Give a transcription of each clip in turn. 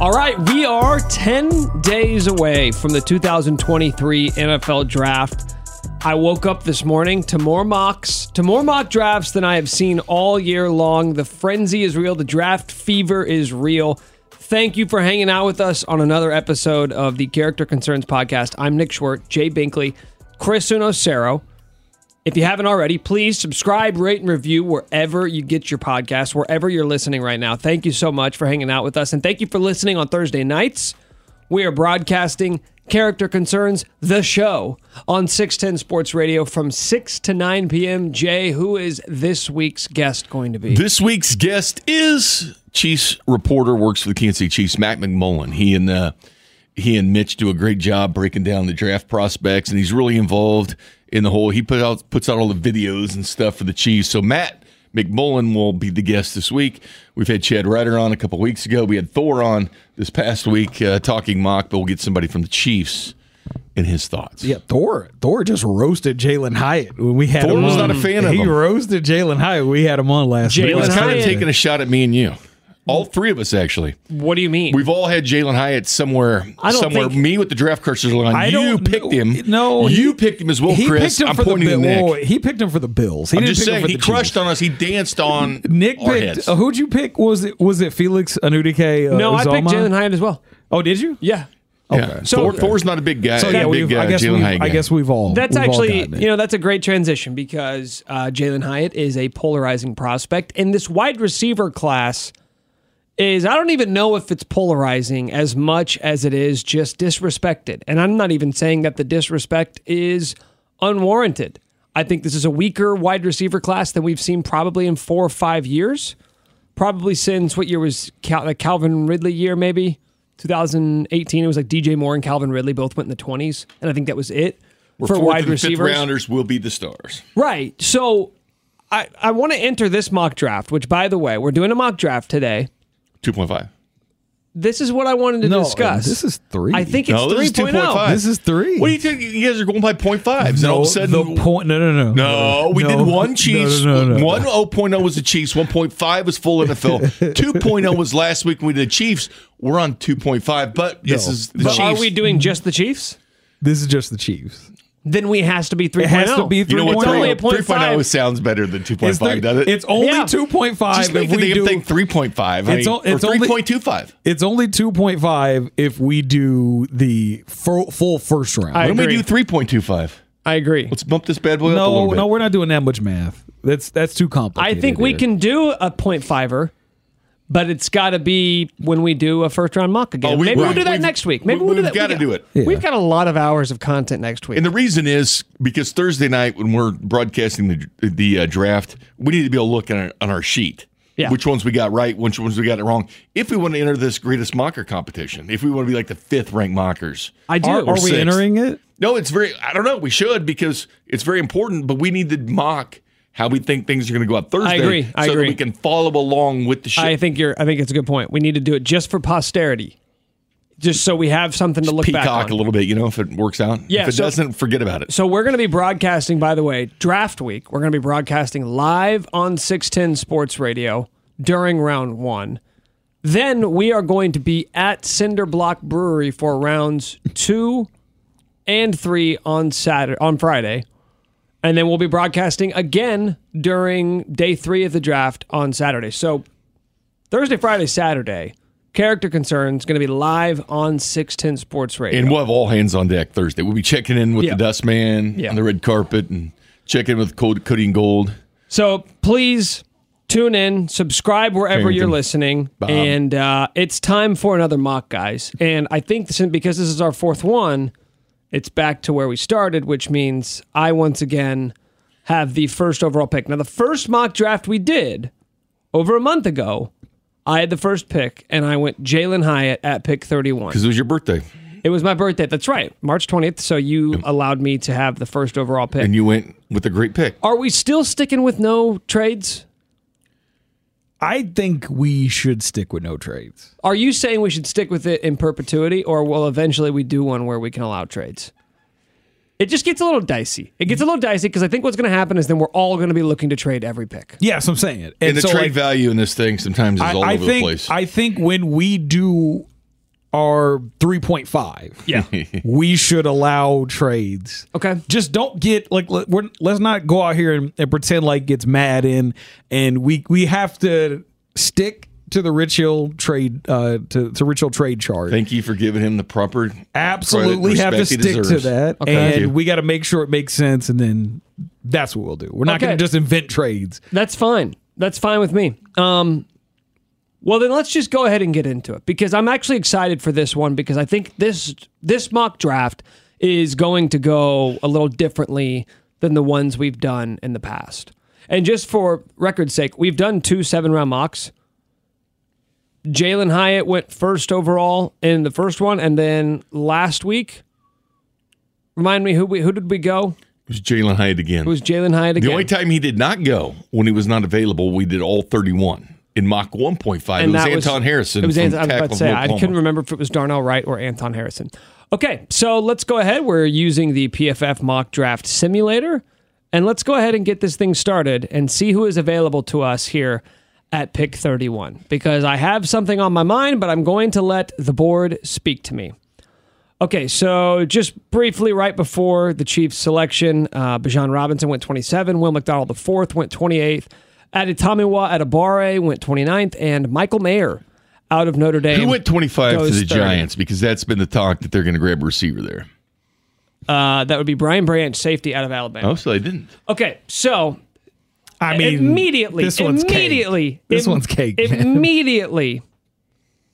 All right, we are 10 days away from the 2023 NFL Draft. I woke up this morning to more mocks, to more mock drafts than I have seen all year long. The frenzy is real, the draft fever is real. Thank you for hanging out with us on another episode of the Character Concerns podcast. I'm Nick Schwartz, Jay Binkley, Chris Unocero. If you haven't already, please subscribe, rate, and review wherever you get your podcast, wherever you're listening right now. Thank you so much for hanging out with us. And thank you for listening on Thursday nights. We are broadcasting Character Concerns, the show, on 610 Sports Radio from 6 to 9 p.m. Jay, who is this week's guest going to be? This week's guest is Chiefs reporter, works for the Kansas City Chiefs, Matt McMullen. He and uh, he and Mitch do a great job breaking down the draft prospects, and he's really involved in the whole. He put out puts out all the videos and stuff for the Chiefs. So Matt McMullen will be the guest this week. We've had Chad Ryder on a couple weeks ago. We had Thor on this past week uh, talking mock, but we'll get somebody from the Chiefs in his thoughts. Yeah, Thor. Thor just roasted Jalin Hyatt when we had Thor him was on. not a fan of him. he him. roasted Jalin Hyatt. We had him on last Jalin He was kind Hyatt. of taking a shot at me and you. All three of us actually. what do you mean? We've all had Jalin Hyatt somewhere. I don't somewhere. think- me with the draft cursors line. I you don't picked know- him. No, you he- picked him as well, he Chris. picked him I'm for the pointing to Bill- Nick. whoa, He picked him for the Bills. He I'm didn't just pick him saying for he the crushed Chiefs. on us. He danced on Nick our picked. heads. uh, who'd you pick? Was it was it Felix Anudike? Uh, no, I picked Jalin Hyatt as well. Oh, did you? Yeah. Yeah. So- Thor, Thor's not a big guy. So yeah, a we've, big uh, I guess Jalin we've, Hyatt I guess we've all. That's we've actually, gotten it. you know, that's a great transition because uh, Jalin Hyatt is a polarizing prospect. And this wide receiver class is, I don't even know if it's polarizing as much as it is just disrespected. And I'm not even saying that the disrespect is unwarranted. I think this is a weaker wide receiver class than we've seen probably in four or five years. Probably since what year was Cal- the Calvin Ridley year, maybe 2018. It was like DJ Moore and Calvin Ridley both went in the 20s. And I think that was it for wide and fifth receivers. rounders will be the stars. Right. So I, I want to enter this mock draft, which, by the way, we're doing a mock draft today. Two point five. This is what I wanted to no, discuss. This is three. I think it's No, this is 3.0. 2.5. this is three. What do you think? You guys are going by point fives, and all of a sudden, the point. No, no, no. No, we No. did one Chiefs. No, no, no, no. One 0.0 was the Chiefs. 1.5 was full NFL. 2.0 was last week when we did the Chiefs. We're on 2.5, but this is the But Chiefs. are we doing just the Chiefs? This is just the Chiefs. Then we has to be 3.0. It has to be oh. you know what? It's only a 3.0 0.5. sounds better than 2.5, It's, three- does it? it's only Yeah. two point five. Just make if the we do, thing 3.5. It's o- it's only- 3.25. It's only two point five if we do the full, full first round. I Why don't we agree. do 3.25? I agree. Let's bump this bad boy up a no, little bit. no, we're not doing that much math. That's that's too complicated. I think we here. can do a 0.5er, but it's got to be when we do a first round mock again. Oh, we- Maybe we'll do that We've- next week. Maybe we- we'll do that. we've gotta We do got- it. We've got a lot of hours of content next week. And the reason is because Thursday night when we're broadcasting the the uh, draft, we need to be able to look on our, on our sheet. Yeah. Which ones we got right, which ones we got it wrong. If we want to enter this greatest mocker competition, if we want to be like the fifth ranked mockers. I do. Are, are we sixth. entering it? No, it's very I don't know, we should because it's very important, but we need to mock how we think things are going to go up Thursday agree. I so agree. we can follow along with the shit. I think you're. I think it's a good point. We need to do it just for posterity, just so we have something to look back Peacock on. a little bit, you know, if it works out. Yeah, If it so- doesn't, forget about it. So we're going to be broadcasting. By the way, draft week. We're going to be broadcasting live on six ten Sports Radio during round one. Then we are going to be at Cinder Block Brewery for rounds two and three on Saturday on Friday. And then we'll be broadcasting again during day three of the draft on Saturday. So Thursday, Friday, Saturday, character concerns going to be live on 610 Sports Radio. And we'll have all hands on deck Thursday. We'll be checking in with Yeah. the Dustman Yeah. on the red carpet and checking in with Cody, and Gold. So please tune in, subscribe wherever you're listening, and uh, it's time for another mock, guys. And I think this, because this is our fourth one, it's back to where we started, which means I once again have the first overall pick. Now, the first mock draft we did over a month ago, I had the first pick, and I went Jalin Hyatt at pick 31. Because it was your birthday. It was my birthday. That's right, March 20th. So you allowed me to have the first overall pick. And you went with a great pick. Are we still sticking with no trades? I think we should stick with no trades. Are you saying we should stick with it in perpetuity, or will eventually we do one where we can allow trades? It just gets a little dicey. It gets a little dicey because I think what's going to happen is then we're all going to be looking to trade every pick. Yes, I'm saying it. And the so, trade like, value in this thing sometimes is I, all I over think the place. I think when we do are 3.5. Yeah. we should allow trades. Okay. Just don't get like let, we're, let's not go out here and, and pretend like it's mad in and we we have to stick to the Rich Hill trade uh to, to Rich Hill trade chart. Thank you for giving him the proper Absolutely have to respect he stick to that. Thank you. And we got to make sure it makes sense and then that's what we'll do. We're not Okay. going to just invent trades. That's fine. That's fine with me. Um, well, then let's just go ahead and get into it because I'm actually excited for this one because I think this this mock draft is going to go a little differently than the ones we've done in the past. And just for record's sake, we've done two seven round mocks. Jalin Hyatt went first overall in the first one, and then last week, remind me who we who did we go? It was Jalin Hyatt again. It was Jalin Hyatt again. the only time he did not go when he was not available, we did all 31 in Mach 1.5. it was Anton Harrison. It was Anton. I was about to say I couldn't remember if it was Darnell Wright or Anton Harrison. Okay, so let's go ahead. We're using the PFF mock draft simulator, and let's go ahead and get this thing started and see who is available to us here at pick 31 because I have something on my mind, but I'm going to let the board speak to me. Okay, so just briefly, right before the Chiefs selection, uh, Bijan Robinson went 27, Will McDonald the fourth went 28th, Adetomiwa Adebawore went 29th, and Michael Mayer out of Notre Dame. Who went 25 to the 30. Giants? Because that's been the talk that they're going to grab a receiver there. Uh, that would be Brian Branch, safety out of Alabama. Oh, so they didn't. Okay, so I mean, immediately, this one's cake. immediately, This im- one's cake. man. Immediately,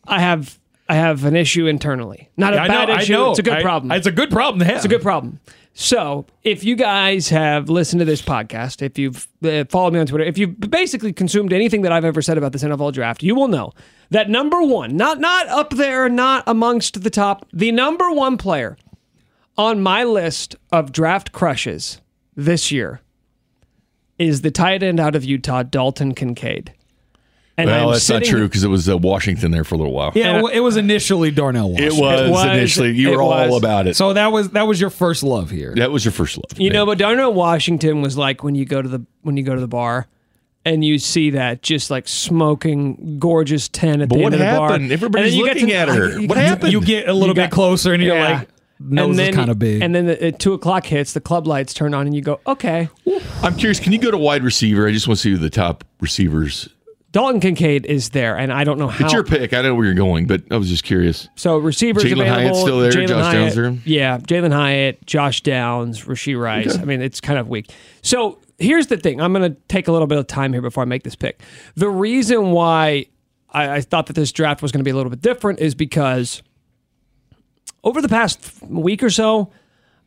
I have I have an issue internally. Not a I bad know, I issue. know. It's a good I- problem. It's a good problem to have. It's a good problem. So, if you guys have listened to this podcast, if you've uh, followed me on Twitter, if you've basically consumed anything that I've ever said about this NFL draft, you will know that number one, not not up there, not amongst the top, the number one player on my list of draft crushes this year is the tight end out of Utah, Dalton Kincaid. And Well, I'm that's not true because it was uh, Washington there for a little while. Yeah, well, it was initially Darnell Washington. It Washington. was, was- initially. You it were all was. about it. So that was that was your first love here. that was your first love. You know, but Darnell Washington was like when you go to the when you go to the bar and you see that just like smoking gorgeous ten at But the what end of the bar. happened? And Everybody's then you get looking to- at her. you What get happened? You get a little You bit got- closer, and you're Yeah. like, nose and then, is kind of big. And then the, at two o'clock hits, the club lights turn on, and you go, okay. I'm curious. Can you go to wide receiver? I just want to see who the top receivers. Dalton Kincaid is there, and I don't know how. It's your pick. I don't know where you're going, but I was just curious. So receivers Jalin available. Hyatt's still there, Jalin Josh Hyatt, Downs there? Yeah, Jalin Hyatt, Josh Downs, Rashee Rice. I mean, it's kind of weak. So here's the thing. I'm going to take a little bit of time here before I make this pick. The reason why I, I thought that this draft was going to be a little bit different is because over the past week or so,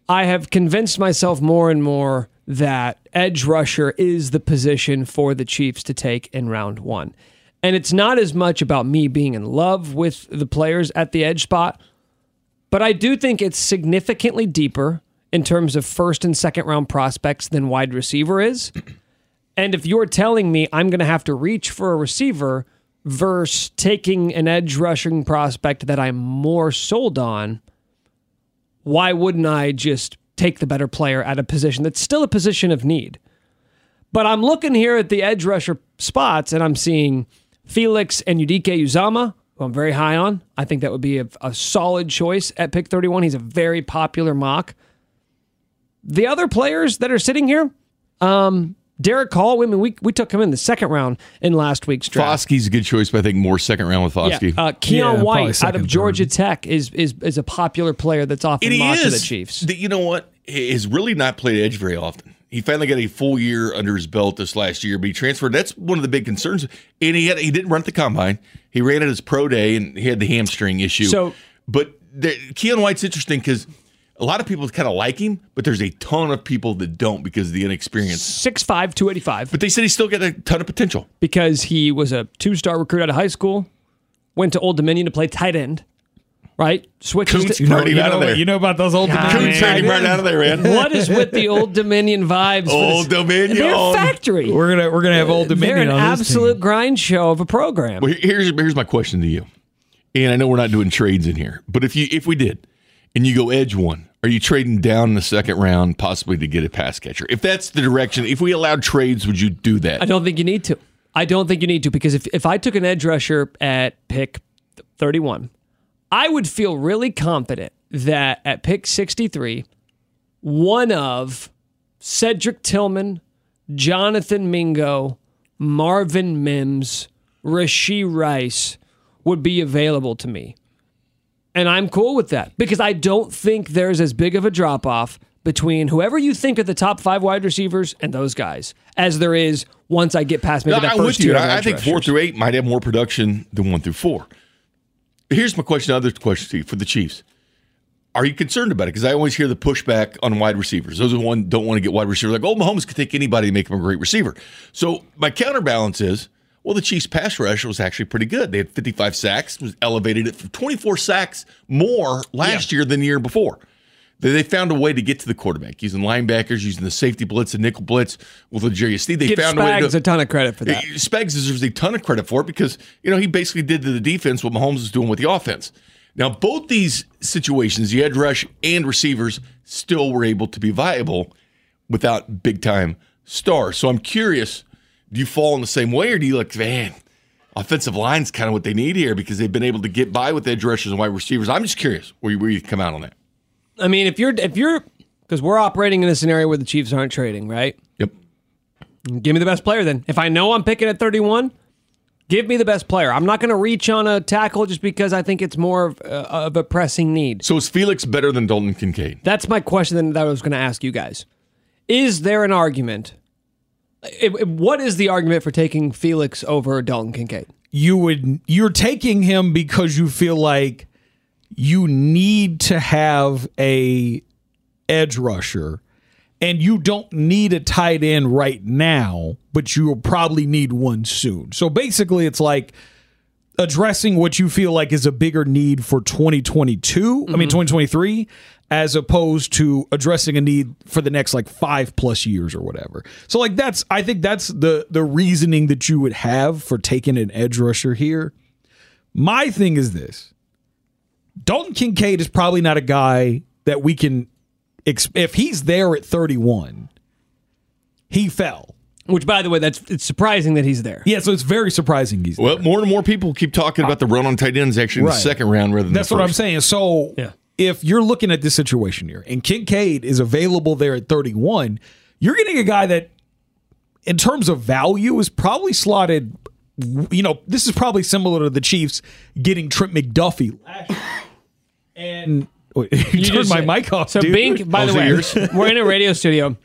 I have convinced myself more and more that edge rusher is the position for the Chiefs to take in round one. And it's not as much about me being in love with the players at the edge spot, but I do think it's significantly deeper in terms of first and second round prospects than wide receiver is. And if you're telling me I'm going to have to reach for a receiver versus taking an edge rushing prospect that I'm more sold on, why wouldn't I just take the better player at a position that's still a position of need? But I'm looking here at the edge rusher spots and I'm seeing Felix Anudike-Uzomah, who I'm very high on. I think that would be a, a solid choice at pick 31. He's a very popular mock. The other players that are sitting here, um, Derick Hall, I mean, we, we took him in the second round in last week's draft. Foskey's a good choice, but I think more second round with Yeah, Foskey. uh, Keion Yeah, White out of Georgia Tech is, is is a popular player that's often And he mocked to the. Chiefs. The- You know what? He has really not played edge very often. He finally got a full year under his belt this last year, but he transferred. That's one of the big concerns. And he had he didn't run at the combine. He ran at his pro day, and he had the hamstring issue. So- but the, Keion White's interesting because a lot of people kind of like him, but there's a ton of people that don't because of the inexperience. 6'5", 285. But they said he's still got a ton of potential. because he was a two-star recruit out of high school, went to Old Dominion to play tight end, right? Switches Koontz to You know- you, out know, of there. you know about those old God, Dominion man. Turn right out of there, man. what is with the Old Dominion vibes? Old this- Dominion. They're factory. We're gonna we're gonna have old Dominion They're an on absolute team. grind show of a program. Well, here's here's my question to you. And I know we're not doing trades in here, but if you if we did, and you go edge one, are you trading down in the second round possibly to get a pass catcher? If that's the direction, if we allowed trades, would you do that? I don't think you need to. I don't think you need to because if, if I took an edge rusher at pick 31, I would feel really confident that at pick 63, one of Cedric Tillman, Jonathan Mingo, Marvin Mims, Rashee Rice would be available to me. And I'm cool with that because I don't think there's as big of a drop off between whoever you think are the top five wide receivers and those guys as there is once I get past maybe No, that I'm first with you. I, think four rushers. through eight might have more production than one through four. Here's my question. Other question to you for the Chiefs. Are you concerned about it? Because I always hear the pushback on wide receivers. Those are the one don't want to get wide receivers. Like, oh, Mahomes could take anybody and make him a great receiver. So my counterbalance is, well, the Chiefs' pass rush was actually pretty good. They had 55 sacks, was elevated it from 24 sacks more last year than the year before. They, they found a way to get to the quarterback using linebackers, using the safety blitz and nickel blitz with L'Jarius Sneed. They Give found a way Spags to a ton of credit for that. Eh, Spags deserves a ton of credit for it because you know he basically did to the defense what Mahomes is doing with the offense. Now, both these situations, the edge rush and receivers, still were able to be viable without big time stars. So I'm curious, do you fall in the same way, or do you like, man, offensive line's kind of what they need here because they've been able to get by with edge rushers and wide receivers? I'm just curious where you, where you come out on that. I mean, if you're if you're because we're operating in a scenario where the Chiefs aren't trading, right? Yep. Give me the best player then. If I know I'm picking at 31, give me the best player. I'm not going to reach on a tackle just because I think it's more of, uh, of a pressing need. So is Felix better than Dalton Kincaid? That's my question that I was going to ask you guys. Is there an argument? It- it- what is the argument for taking Felix over Dalton Kincaid? you would you're taking him because you feel like you need to have a edge rusher and you don't need a tight end right now but you'll probably need one soon so basically it's like addressing what you feel like is a bigger need for 2022 i mean mm-hmm. 2023 as opposed to addressing a need for the next like five plus years or whatever so like that's i think that's the the reasoning that you would have for taking an edge rusher here my thing is this dalton kincaid is probably not a guy that we can if he's there at 31 he fell Which, by the way, that's it's surprising that he's there. yeah so it's very surprising he's Well, more and more people keep talking about the run on tight ends actually in Right. the second round rather than That's the what I'm saying. So Yeah. If you're looking at this situation here and Kincaid is available there at 31, you're getting a guy that, in terms of value, is probably slotted. You know, this is probably similar to the Chiefs getting Trent McDuffie last year. And wait, you, You turned my mic off, So dude. Bink, by the Those are way, we're in a radio studio.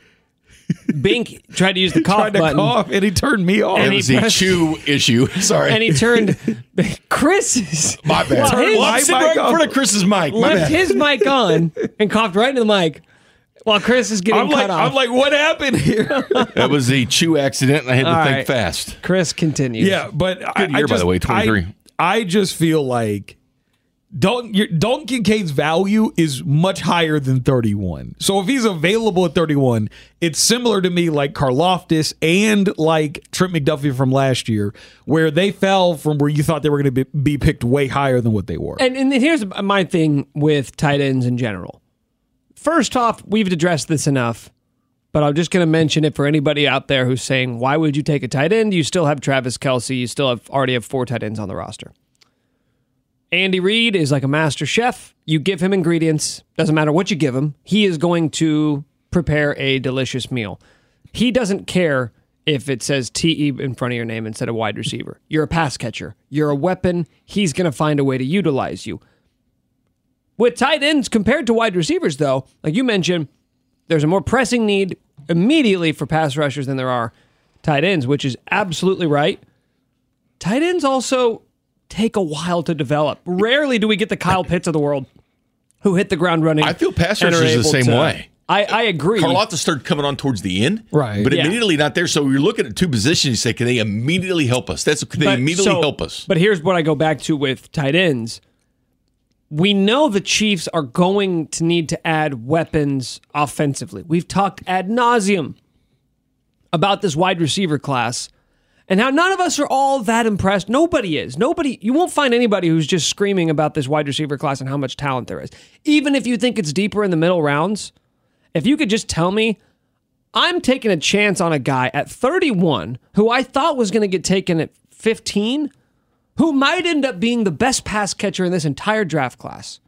Bink tried to use the cough tried to button, cough and he turned me off. It And he was a pressed- chew issue. Sorry. and he turned Chris's. my bad. Well, his- Well, I'm my sitting mic right in off. front of Chris's mic. My left bad. his mic on and coughed right into the mic while Chris is getting I'm cut like, off. I'm like, what happened here? That was a chew accident, and I had to All think right. fast. Chris continues. Yeah, but I, year, I by just, the way, 23. I, I just feel like Dalton, Dalton Kincaid's value is much higher than 31. So if he's available at 31, it's similar to me like Karlaftis and like Trent McDuffie from last year, where they fell from where you thought they were going to be, be picked way higher than what they were. And, and here's my thing with tight ends in general. First off, we've addressed this enough, but I'm just going to mention it for anybody out there who's saying, why would you take a tight end? You still have Travis Kelce. You still have already have four tight ends on the roster. Andy Reid is like a master chef. You give him ingredients, doesn't matter what you give him, he is going to prepare a delicious meal. He doesn't care if it says TE in front of your name instead of wide receiver. You're a pass catcher, you're a weapon. He's going to find a way to utilize you. With tight ends compared to wide receivers, though, like you mentioned, there's a more pressing need immediately for pass rushers than there are tight ends, which is absolutely right. Tight ends also take a while to develop. Rarely do we get the Kyle Pitts of the world who hit the ground running. I feel pass and rushers the same to- way. I, I agree. Karlaftis started coming on towards the end, Right. But Yeah. immediately not there. So you're looking at two positions. You say, can they immediately help us? That's can they But- immediately so- help us? But here's what I go back to with tight ends. We know the Chiefs are going to need to add weapons offensively. We've talked ad nauseum about this wide receiver class and how none of us are all that impressed. Nobody is. Nobody, you won't find anybody who's just screaming about this wide receiver class and how much talent there is. Even if you think it's deeper in the middle rounds, if you could just tell me, I'm taking a chance on a guy at 31 who I thought was going to get taken at 15 who might end up being the best pass catcher in this entire draft class.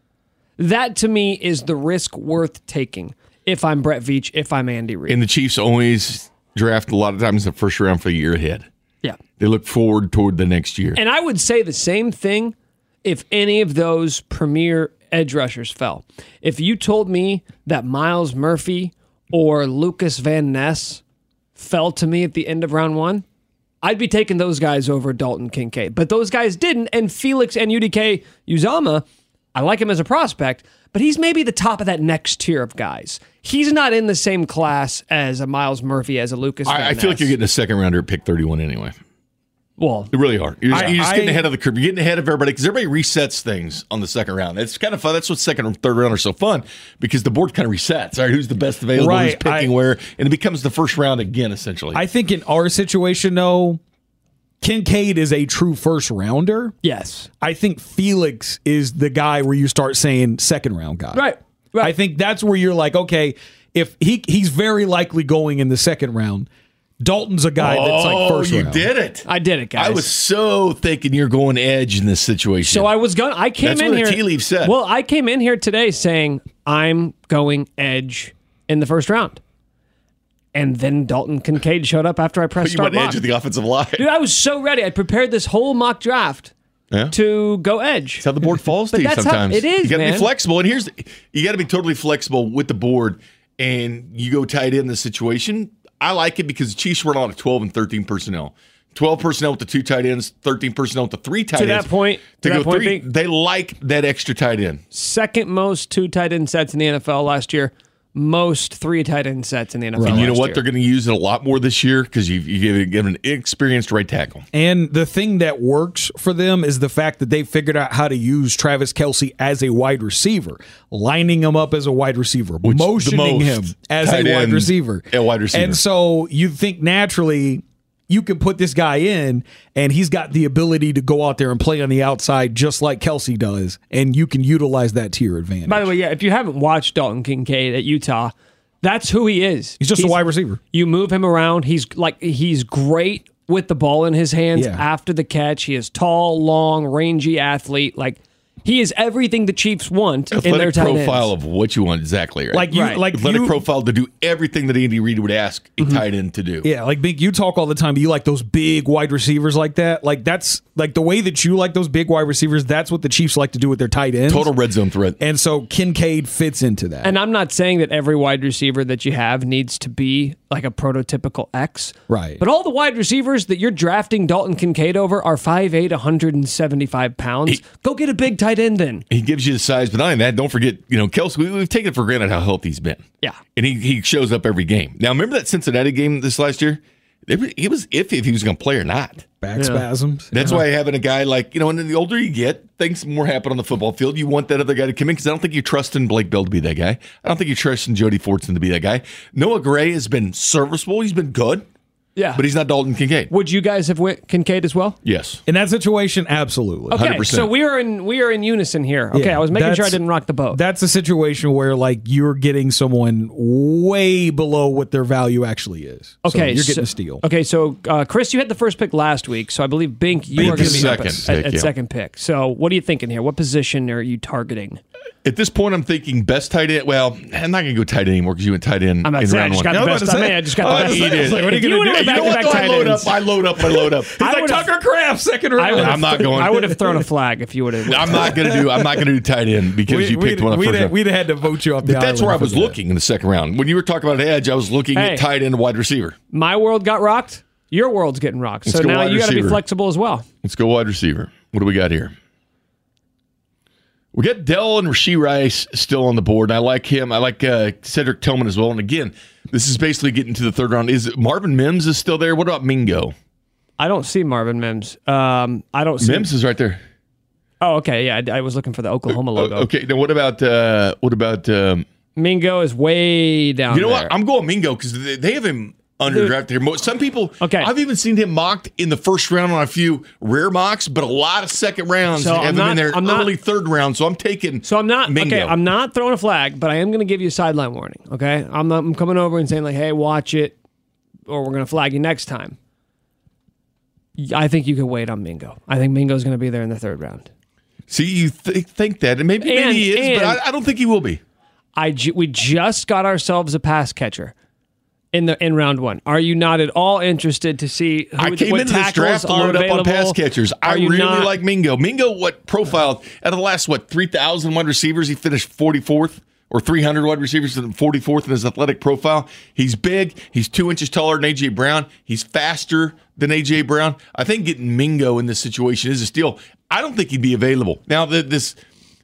That to me is the risk worth taking if I'm Brett Veach, if I'm Andy Reid. And the Chiefs always draft a lot of times the first round for a year ahead. Yeah. They look forward toward the next year. And I would say the same thing if any of those premier edge rushers fell. If you told me that Myles Murphy or Lucas Van Ness fell to me at the end of round one, I'd be taking those guys over Dalton Kincaid. But those guys didn't. And Felix and UDK Uzama, I like him as a prospect, but he's maybe the top of that next tier of guys. He's not in the same class as a Myles Murphy, as a Lucas I, I feel like you're getting a second rounder at pick 31 anyway. Well, You really are. You're, just- I- you're just getting ahead of the curve. You're getting ahead of everybody because everybody resets things on the second round. It's kind of fun. That's what second and third round are so fun because the board kind of resets. All right, who's the best available? Who's picking I- where? And it becomes the first round again, essentially. I think in our situation, though, Kincaid is a true first rounder. yes. I think Felix is the guy where you start saying second round guy. Right. Right. I think that's where you're like, okay, if he he's very likely going in the second round. Dalton's a guy that's like oh, first you round. did it. I did it, guys. I was so thinking you're going edge in this situation. So I was going. I came That's in what the here. tea leaf said. Well, I came in here today saying I'm going edge in the first round, and then Dalton Kincaid showed up after I pressed you start went edge with the offensive line. Dude, I was so ready. I prepared this whole mock draft Yeah. to go edge. That's how the board falls to But you that's how- sometimes. it is, You got to be flexible. And here's you got to be totally flexible with the board. And you go tight end in the situation. I like it because the Chiefs run a lot of 12 and 13 personnel. 12 personnel with the two tight ends, 13 personnel with the three tight To that ends. point- to to that point, three, they like that extra tight end. Second most two tight end sets in the NFL last year. Most three tight end sets in the NFL. And you know what? year. They're going to use it a lot more this year because you've, you've given an experienced right tackle. And the thing that works for them is the fact that they figured out how to use Travis Kelce as a wide receiver, lining him up as a wide receiver, the motioning him as a wide receiver. at wide receiver. And so you think naturally you can put this guy in and he's got the ability to go out there and play on the outside just like Kelce does. And you can utilize that to your advantage. By the way, yeah, if you haven't watched Dalton Kincaid at Utah, that's who he is. he's just a wide receiver. You move him around. He's like he's great with the ball in his hands Yeah. after the catch. He is tall, long, rangy athlete. Like he is everything the Chiefs want in their tight end. Athletic profile ends. of what you want exactly right. Like you Right. like athletic you, profile to do everything that Andy Reid would ask a mm-hmm. tight end to do. Yeah, like big. You talk all the time. But you like those big wide receivers like that. Like that's like the way that you like those big wide receivers. That's what the Chiefs like to do with their tight ends. Total red zone threat. And so Kincaid fits into that. And I'm not saying that every wide receiver that you have needs to be like a prototypical X. Right. But all the wide receivers that you're drafting Dalton Kincaid over are 5'8, 175 pounds. Go get a big tight end then. He gives you the size, but not only that, don't forget, you know, Kelce, we, we've taken for granted how healthy he's been. Yeah. And he, he shows up every game. Now, remember that Cincinnati game this last year? It was, iffy if he was going to play or not. Back spasms. That's why having a guy like, you know, and then the older you get, things more happen on the football field. You want that other guy to come in because I don't think you trust in Blake Bell to be that guy. I don't think you trust in Jody Fortson to be that guy. Noah Gray has been serviceable. He's been good, Yeah. but he's not Dalton Kincaid. Would you guys have went Kincaid as well? Yes. In that situation, absolutely. Okay, 100%. so we are in we are in unison here. Okay, Yeah, I was making sure I didn't rock the boat. That's a situation where like you're getting someone way below what their value actually is. So okay, you're getting so, a steal. Okay, so uh, Chris, you had the first pick last week, so I believe Bink, you Bink are going to is be up second at, pick, at yeah. second pick. So what are you thinking here? What position are you targeting? At this point, I'm thinking best tight end. Well, I'm not going to go tight end anymore because you went tight end I'm not in saying I just one. got the was best. about to I mean, I just got oh, I the was best. about to what are you gonna do? went You know what? I load ends, up. I load up. I load up. He's like Tucker Kraft, second round. I'm not going. I would have thrown a flag if you would have. I'm not going to do. I'm not going to do tight end because We, you picked one of the we'd, first. have, we'd had to vote you off But that's where I was looking in the second round. When you were talking about edge, I was looking at tight end, wide receiver. My world got rocked. Your world's getting rocked. so now you got to be flexible as well. Let's go wide receiver. What do we got here? We got Dell and Rashee Rice still on the board. And I like him. I like uh, Cedric Tillman as well. And again, this is basically getting to the third round. Is Marvin Mims is still there? What about Mingo? I don't see Marvin Mims. Um, I don't see. Mims is right there. Oh, okay. Yeah, I, I was looking for the Oklahoma logo. Uh, Okay. Now what about uh, what about um, Mingo is way down. you know there. what? I'm going Mingo because they, they have him underdrafted here. Some people. Okay. I've even seen him mocked in the first round on a few rare mocks, but a lot of second rounds So have I'm him not- in there I'm not- early third round. So I'm taking. So I'm not Mingo. okay. I'm not throwing a flag, but I am going to give you a sideline warning. Okay, I'm not, I'm coming over and saying like, "Hey, watch it," or we're going to flag you next time. I think you can wait on Mingo. I think Mingo's going to be there in the third round. See, you th- think that, and maybe, And- maybe he is, but I, I don't think he will be. I ju- we just got ourselves a pass catcher in the in round one. Are you not at all interested to see who I came what into this draft to are load up on pass catchers. I Are you really not- like Mingo. Mingo, what profiled out of the last what three thousand wide receivers, he finished forty fourth or three hundred wide receivers and forty fourth in his athletic profile. He's big. He's two inches taller than AJ Brown. He's faster than AJ Brown. I think getting Mingo in this situation is a steal. I don't think he'd be available now. The, this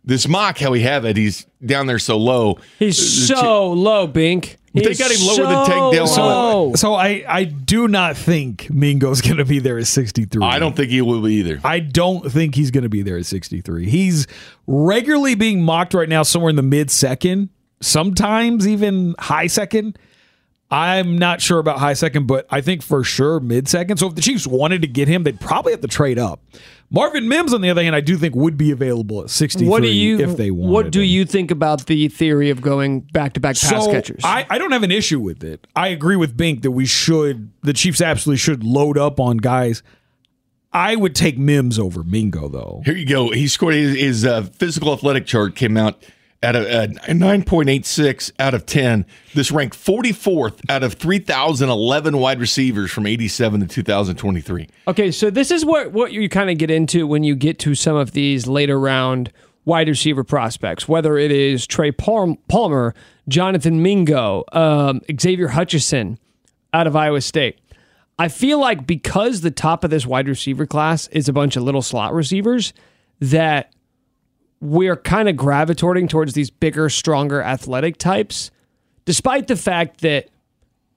this mock how we have it, he's down there so low. He's the so low, Bink. They He's got him lower than so Tank Dell. low. So I, I do not think Mingo's going to be there at 63. I don't think he will be either. I don't think he's going to be there at 63. He's regularly being mocked right now somewhere in the mid second, sometimes even high second. I'm not sure about high second, but I think for sure mid second. So if the Chiefs wanted to get him, they'd probably have to trade up. Marvin Mims, on the other hand, I do think would be available at 63 What do you? if they wanted what do him. you think about the theory of going back to back pass so catchers? I, I don't have an issue with it. I agree with Bink that we should, the Chiefs absolutely should load up on guys. I would take Mims over Mingo, though. Here you go. He scored his, his uh, physical athletic chart came out at a, a 9.86 out of 10. This ranked 44th out of 3,011 wide receivers from 87 to 2023. Okay, so this is what what you kind of get into when you get to some of these later round wide receiver prospects, whether it is Trey Palmer, Jonathan Mingo, um, Xavier Hutchinson out of Iowa State. I feel like because the top of this wide receiver class is a bunch of little slot receivers, that we're kind of gravitating towards these bigger, stronger athletic types, despite the fact that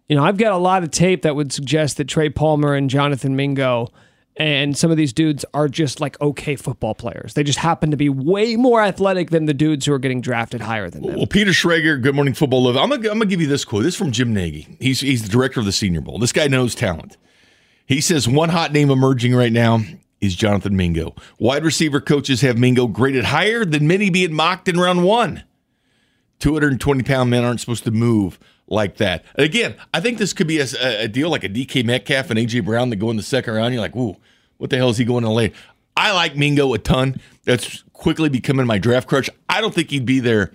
you know, I've got a lot of tape that would suggest that Trey Palmer and Jonathan Mingo and some of these dudes are just like okay football players. They just happen to be way more athletic than the dudes who are getting drafted higher than them. Well, Peter Schrager, Good Morning Football Live. I'm gonna, I'm gonna give you this quote. This is from Jim Nagy. He's he's the director of the Senior Bowl. This guy knows talent. He says one hot name emerging right now is Jonathan Mingo. Wide receiver coaches have Mingo graded higher than many being mocked in round one. 220 pound men aren't supposed to move like that. And again, I think this could be a, a deal like a DK Metcalf and AJ Brown that go in the second round. You're like, ooh, what the hell is he going to lay? I like Mingo a ton. That's quickly becoming my draft crush. I don't think he'd be there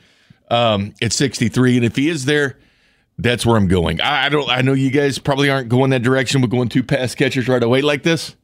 um, at 63, and if he is there, that's where I'm going. I, I don't. I know you guys probably aren't going that direction. We're going two pass catchers right away like this.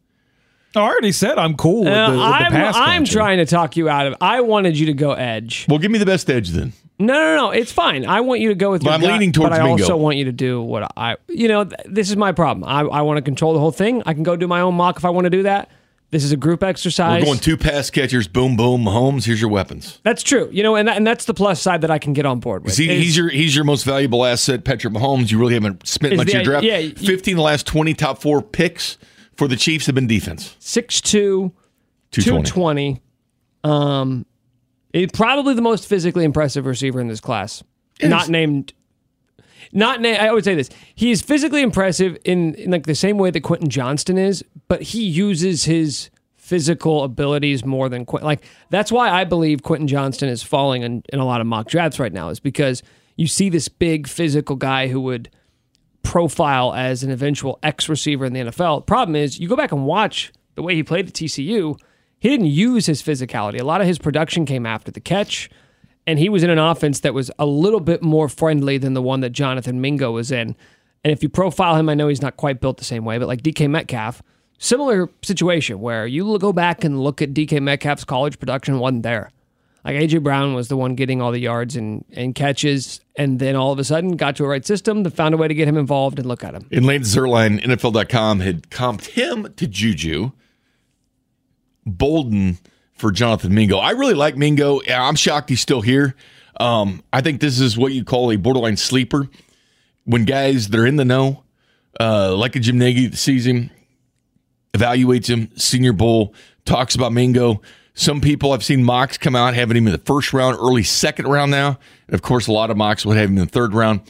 I already said I'm cool with, Uh, the, with the I'm, pass I'm catcher. trying to talk you out of. I wanted you to go edge. Well, give me the best edge then. No, no, no. It's fine. I want you to go with. But your I'm gut, leaning towards But I Mingo. also want you to do what I. You know, th- this is my problem. I, I want to control the whole thing. I can go do my own mock if I want to do that. This is a group exercise. We're going two pass catchers. Boom, boom. Mahomes. Here's your weapons. That's true. You know, and that, and that's the plus side that I can get on board with. See, is- he's your he's your most valuable asset, Patrick Mahomes. You really haven't spent Is much the- of your draft. yeah, you- Fifteen of the last twenty top four picks for the Chiefs have been defense. 6'2", 220. 220. Um, it, probably the most physically impressive receiver in this class. Not named. Not na- I would say this. He is physically impressive in, in like the same way that Quentin Johnston is, but he uses his physical abilities more than Quentin. Like that's why I believe Quentin Johnston is falling in, in a lot of mock drafts right now. Is because you see this big physical guy who would profile as an eventual X receiver in the NFL. Problem is, you go back and watch the way he played at TCU, he didn't use his physicality. A lot of his production came after the catch, and he was in an offense that was a little bit more friendly than the one that Jonathan Mingo was in. And if you profile him, I know he's not quite built the same way, but like DK Metcalf, similar situation where you go back and look at DK Metcalf's college production wasn't there. Like AJ Brown was the one getting all the yards and, and catches, and then all of a sudden got to a right system that found a way to get him involved and look at him. And Lance Zierlein, NFL.com, had comped him to Juju. Bolden for Jonathan Mingo. I really like Mingo. I'm shocked he's still here. Um, I think this is what you call a borderline sleeper. When guys that are in the know, uh, like a Jim Nagy sees him, evaluates him, Senior Bowl, talks about Mingo. Some people I've seen mocks come out having him in the first round, early second round now. And of course, a lot of mocks would have him in the third round.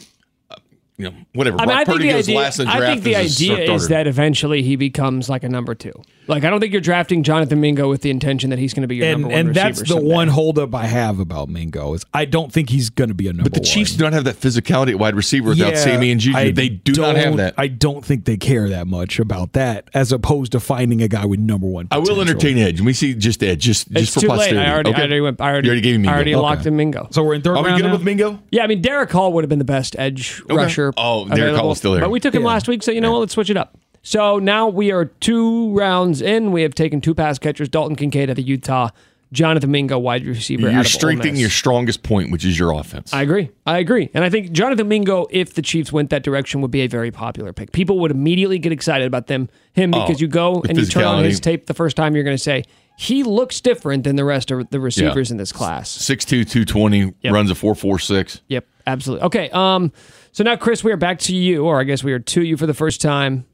Uh, you know, whatever. I mean, I think Purdy the idea, last in the I think the idea is that eventually he becomes like a number two. Like I don't think you're drafting Jonathan Mingo with the intention that he's going to be your And number one and receiver that's the someday. one holdup I have about Mingo is I don't think he's going to be a number one. But the Chiefs do not have that physicality at wide receiver without Yeah, Sammy and Juju. I they do not have that. I don't think they care that much about that, as opposed to finding a guy with number one. I will entertain Edge. Let me see just Edge, just It's just for too posterity. late. I already, okay? I already went. I already, You already gave me I already Mingo. locked in Mingo. So we're in third Are we round good now? with Mingo? Yeah, I mean Derick Hall would have been the best edge rusher. Oh, Derick available, Hall is still there. But we took him Yeah. last week, so you know what? Let's switch it up. So now we are two rounds in. We have taken two pass catchers: Dalton Kincaid at the Utah, Jonathan Mingo, wide receiver. You're strengthening your strongest point, which is your offense. I agree. I agree. And I think Jonathan Mingo, if the Chiefs went that direction, would be a very popular pick. People would immediately get excited about them him because you go Oh, and you turn on his tape the first time, you're going to say he looks different than the rest of the receivers in this class. 6'2", 220, Yep. runs a 4.46. Yep, absolutely. Okay, um, so now Chris, we are back to you, or I guess we are to you for the first time.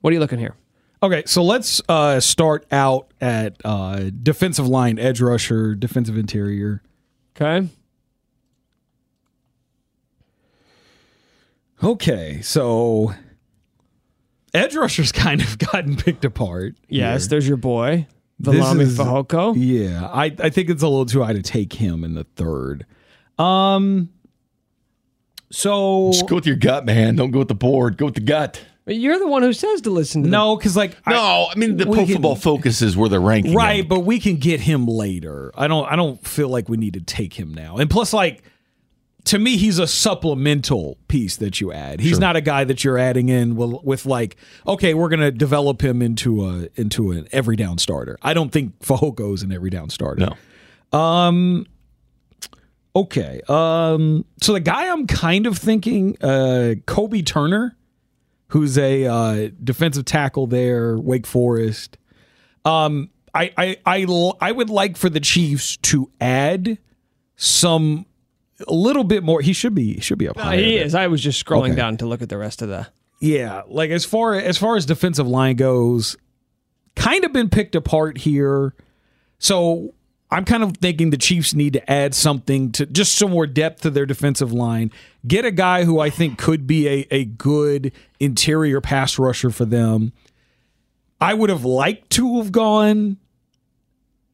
What are you looking here? Okay, so let's uh, start out at uh, defensive line, edge rusher, defensive interior. Okay. Okay, so edge rushers kind of gotten picked apart. Yes, here. there's your boy, This Viliami is- Fehoko. Yeah, I, I think it's a little too high to take him in the third. Um, so Just go with your gut, man. Don't go with the board. Go with the gut. But You're the one who says to listen to the- no, because like No, I mean the we Pro can- Football Focus is where they're ranking. right, them. but we can get him later. I don't I don't feel like we need to take him now. And plus, like to me, he's a supplemental piece that you add. He's not a guy that you're adding in with, with like, okay, we're gonna develop him into a into an every down starter. I don't think Fehoko's an every down starter. No. Okay. Um. So the guy I'm kind of thinking, uh, Kobie Turner, who's a uh, defensive tackle there, Wake Forest. Um. I I I l- I would like for the Chiefs to add some a little bit more. He should be he should be up higher. he is. I was just scrolling Okay. down to look at the rest of the. Yeah, like as far as far as defensive line goes, kind of been picked apart here. So I'm kind of thinking the Chiefs need to add something to just some more depth to their defensive line. Get a guy who I think could be a, a good interior pass rusher for them. I would have liked to have gone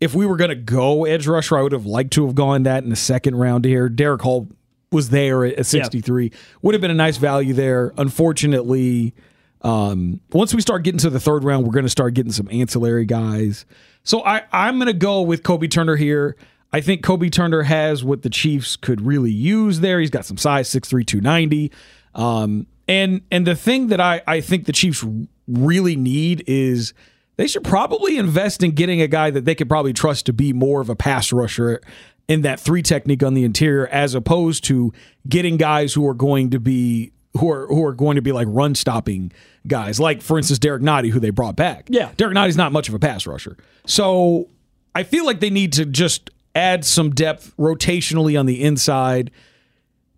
if we were going to go edge rusher. I would have liked to have gone that in the second round here. Derick Hall was there at, at 63. Would have been a nice value there. Unfortunately, um, once we start getting to the third round, we're going to start getting some ancillary guys. So I, I'm going to go with Kobie Turner here. I think Kobie Turner has what the Chiefs could really use there. He's got some size, 6'3", 290. Um, and and the thing that I, I think the Chiefs really need is they should probably invest in getting a guy that they could probably trust to be more of a pass rusher in that three technique on the interior, as opposed to getting guys who are going to be who are who are going to be like run stopping guys, like for instance Derrick Nnadi, who they brought back. Yeah. Derrick Nnadi's not much of a pass rusher, so I feel like they need to just add some depth rotationally on the inside.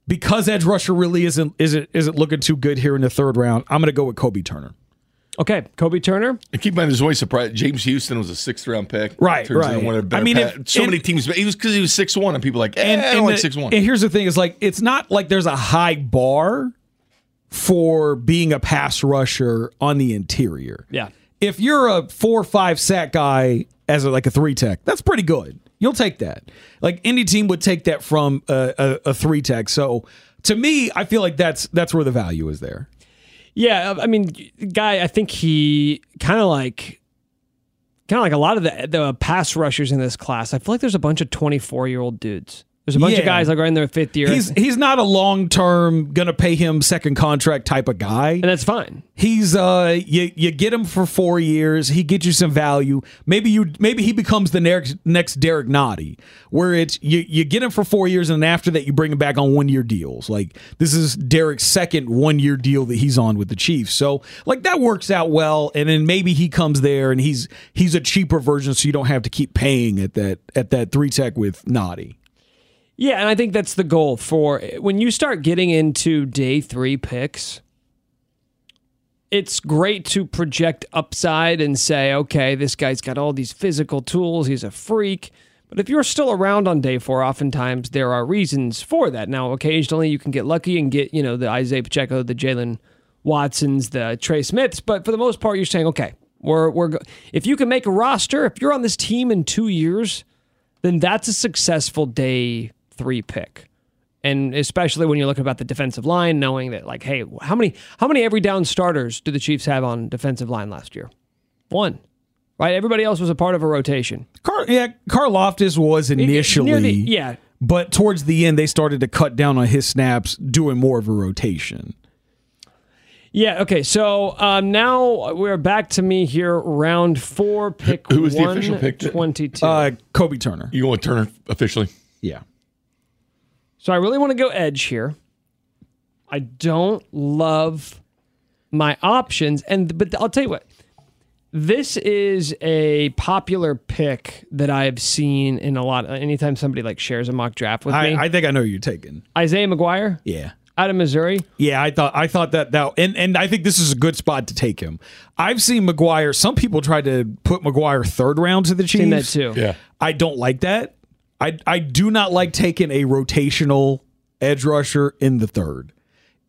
Because edge rusher really isn't isn't isn't looking too good here in the third round, I'm going to go with Kobie Turner. Okay, Kobie Turner. And keep in mind, there's always surprise. James Houston was a sixth round pick. Right, Turns out right. One of the I mean, pa- if- so and- many teams. He was because he was six one, and people are like, eh, I don't like six one. and here's the thing: is like it's not like there's a high bar for being a pass rusher on the interior. Yeah. If you're a four or five sack guy as a, like a three tech, that's pretty good. You'll take that. Like any team would take that from a, a, a three tech. So to me, I feel like that's that's where the value is there. Yeah, I mean, guy, I think he kind of like, kind of like a lot of the the pass rushers in this class. I feel like there's a bunch of 24 year old dudes. There's a bunch of guys like right in their fifth year, He's he's not a long term gonna pay him second contract type of guy. and that's fine. He's uh you you get him for four years, he gets you some value. Maybe you maybe he becomes the next next Derek Nnadi, where it's you you get him for four years and then after that you bring him back on one year deals. Like this is Derek's second one year deal that he's on with the Chiefs. So like that works out well, and then maybe he comes there and he's he's a cheaper version, so you don't have to keep paying at that at that three tech with Nnadi. Yeah, and I think that's the goal for when you start getting into day three picks. It's great to project upside and say, okay, this guy's got all these physical tools. He's a freak. But if you're still around on day four, oftentimes there are reasons for that. Now, occasionally you can get lucky and get, you know, the Isaiah Pacheco, the Jaylen Watsons, the Trey Smiths. But for the most part, you're saying, okay, We're we're go- if you can make a roster, if you're on this team in two years, then that's a successful day three pick. And especially when you're looking about the defensive line, knowing that like, hey, how many how many every down starters do the Chiefs have on defensive line last year? One. Right? Everybody else was a part of a rotation. Car, yeah, Karlaftis was initially, Near the- yeah. but towards the end they started to cut down on his snaps, doing more of a rotation. Yeah. Okay. So um, now we're back to me here. Round four, pick Who was the official pick? 22. Uh, Kobie Turner. You going want Turner officially? Yeah. So I really want to go edge here. I don't love my options, and but I'll tell you what. This is a popular pick that I have seen in a lot. Anytime somebody like shares a mock draft with me, I, I think I know who you're taking. Isaiah McGuire Yeah. out of Missouri. Yeah, I thought I thought that that and and I think this is a good spot to take him. I've seen McGuire. Some people tried to put McGuire third round to the Chiefs. Seen that too. Yeah. I don't like that. I I do not like taking a rotational edge rusher in the third.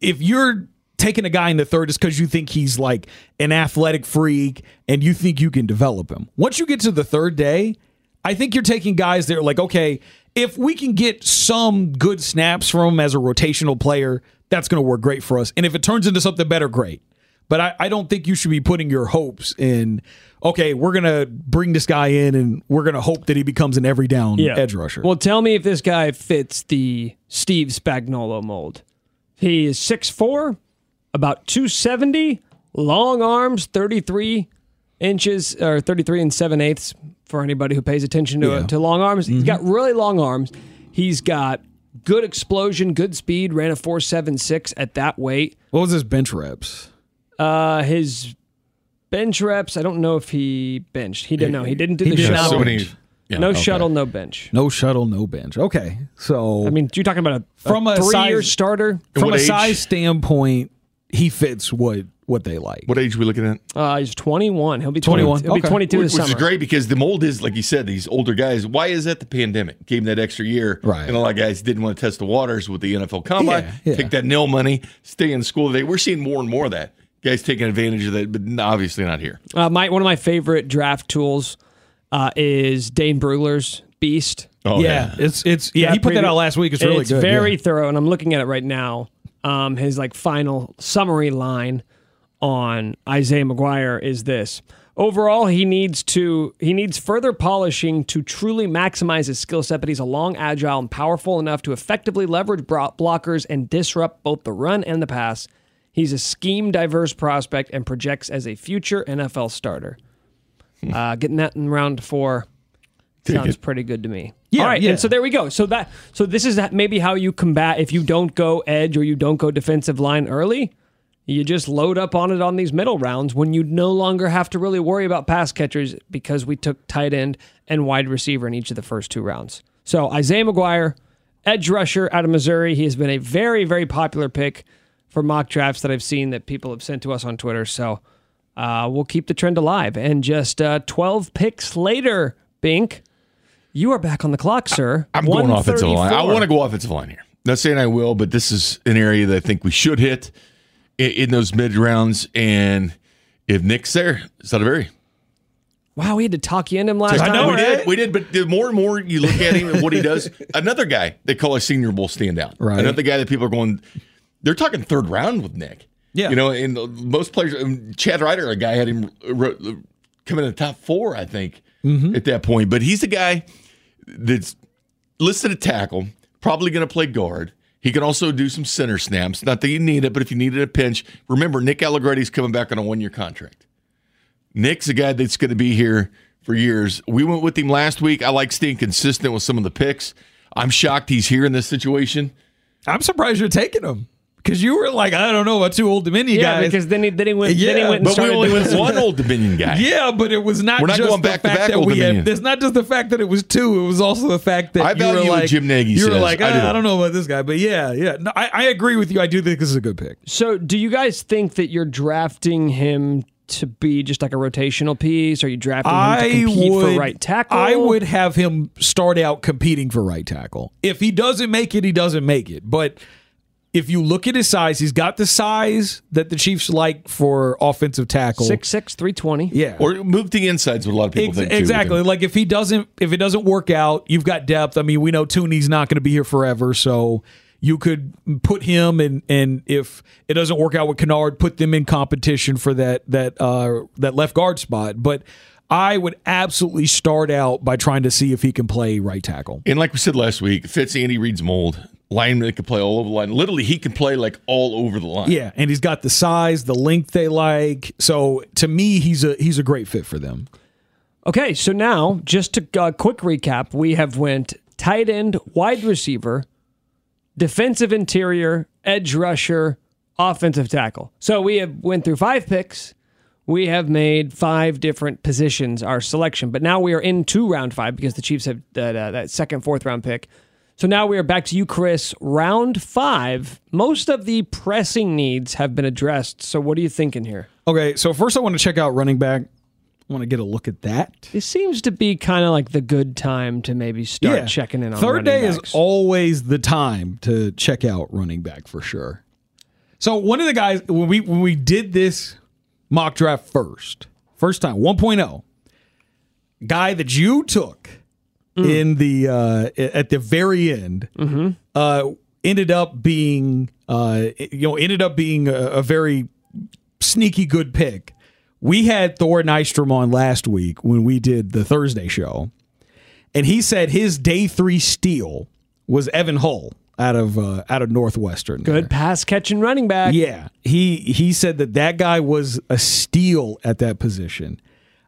If you're taking a guy in the third, it's because you think he's like an athletic freak and you think you can develop him. Once you get to the third day, I think you're taking guys that are like, okay, if we can get some good snaps from him as a rotational player, that's going to work great for us. And if it turns into something better, great. But I, I don't think you should be putting your hopes in, okay, we're going to bring this guy in and we're going to hope that he becomes an every down edge rusher. Well, tell me if this guy fits the Steve Spagnuolo mold. He is 6'4, about 270, long arms, 33 inches or 33 and 7 eighths for anybody who pays attention to, Yeah. to long arms. He's got really long arms. He's got good explosion, good speed, ran a 4.76 at that weight. what was his bench reps? Uh, his bench reps, I don't know if he benched. He didn't know. He didn't do He the did shuttle. not so bench. many. Yeah. no shuttle, no bench. No shuttle, no bench. Okay. So I mean, you're talking about a, From a three-year size- starter. from what a age? size standpoint, he fits what what they like. What age are we looking at? Uh, he's 21. He'll be 21. 21. He'll be Okay. 22 Which, this which summer. is great because the mold is, like you said, these older guys. Why is that the pandemic? Gave them that extra year. Right. And a lot of guys didn't want to test the waters with the NFL combine, Yeah, yeah. take that nil money, stay in school. They, we're seeing more and more of that. Guys taking advantage of that, but obviously not here. Uh, my one of my favorite draft tools uh, is Dane Brugler's Beast. Oh, yeah, it's it's yeah. That he put that out last week. It's really it's good. very yeah. thorough, and I'm looking at it right now. Um, his like final summary line on Isaiah McGuire is this. Overall, he needs to he needs further polishing to truly maximize his skill set, but he's a long, agile, and powerful enough to effectively leverage blockers and disrupt both the run and the pass. He's a scheme diverse prospect and projects as a future NFL starter. Uh, getting that in round four sounds it. pretty good to me. Yeah, All right, yeah. and so there we go. So that so this is maybe how you combat if you don't go edge or you don't go defensive line early. You just load up on it on these middle rounds when you no longer have to really worry about pass catchers because we took tight end and wide receiver in each of the first two rounds. So Isaiah McGuire, edge rusher out of Missouri. He has been a very, very popular pick for mock drafts that I've seen that people have sent to us on Twitter. So uh, we'll keep the trend alive. And just uh, 12 picks later, Bink, you are back on the clock, sir. I'm going offensive line. I want to go offensive line here. Not saying I will, but this is an area that I think we should hit in, in those mid rounds. And if Nick's there, it's not a very. Wow, we had to talk you into him last I time. know, we right? did, we did, but the more and more you look at him and what he does, another guy they call a Senior Bowl standout. Right. Another guy that people are going, they're talking third round with Nick. Yeah. you know, and most players, um, Chad Ryder, a guy had him uh, come in the top four, I think, at that point. But he's the guy that's listed at tackle, probably going to play guard. He can also do some center snaps. Not that you need it, but if you needed a pinch, remember Nick Allegretti's coming back on a one year contract. Nick's a guy that's going to be here for years. We went with him last week. I like staying consistent with some of the picks. I'm shocked he's here in this situation. I'm surprised you're taking him because you were like, I don't know, about two old Dominion guys. Yeah, guys. because then he, then he went, then he Yeah, went and But we started only doing went one Old Dominion guy. yeah, but it was not. We're not just going the back to fact back that Old we Dominion. had. It's not just the fact that it was two. It was also the fact that I you were value what like, Jim Nagy you were says. like, I do. "Ah, I, don't know about this guy, but yeah, yeah. No, I, I agree with you. I do think this is a good pick. So, do you guys think that you're drafting him to be just like a rotational piece? Are you drafting him I to compete would for right tackle? I would have him start out competing for right tackle. If he doesn't make it, he doesn't make it. But if you look at his size, he's got the size that the Chiefs like for offensive tackle. Six six three twenty. Yeah. Or move to the insides, what a lot of people Ex- think. too, exactly. Like if he doesn't, if it doesn't work out, you've got depth. I mean, we know Thuney's not going to be here forever, so you could put him and and if it doesn't work out with Kinnard, put them in competition for that that uh, that left guard spot. But I would absolutely start out by trying to see if he can play right tackle. And like we said last week, fits Andy Reid's mold. Lineman that can play all over the line. Literally, he can play like all over the line. Yeah, and he's got the size, the length they like. So to me, he's a he's a great fit for them. Okay, so now just to uh, quick recap, we have went tight end, wide receiver, defensive interior, edge rusher, offensive tackle. So we have went through five picks. We have made five different positions our selection, but now we are in into round five because the Chiefs have that, uh, that second, fourth round pick. So now we are back to you, Chris. Round five. Most of the pressing needs have been addressed. So what are you thinking here? Okay, so first I want to check out running back. I want to get a look at that. It seems to be kind of like the good time to maybe start checking in on Third day backs. is always the time to check out running back for sure. So one of the guys when we when we did this mock draft first, first time 1.0, guy that you took Mm. in the uh, at the very end Mm-hmm. uh, ended up being uh, you know ended up being a, a very sneaky good pick. We had Thor Nystrom on last week when we did the Thursday show, and he said his day three steal was Evan Hull out of uh, out of Northwestern. good pass catching running back. Yeah, he he said that that guy was a steal at that position.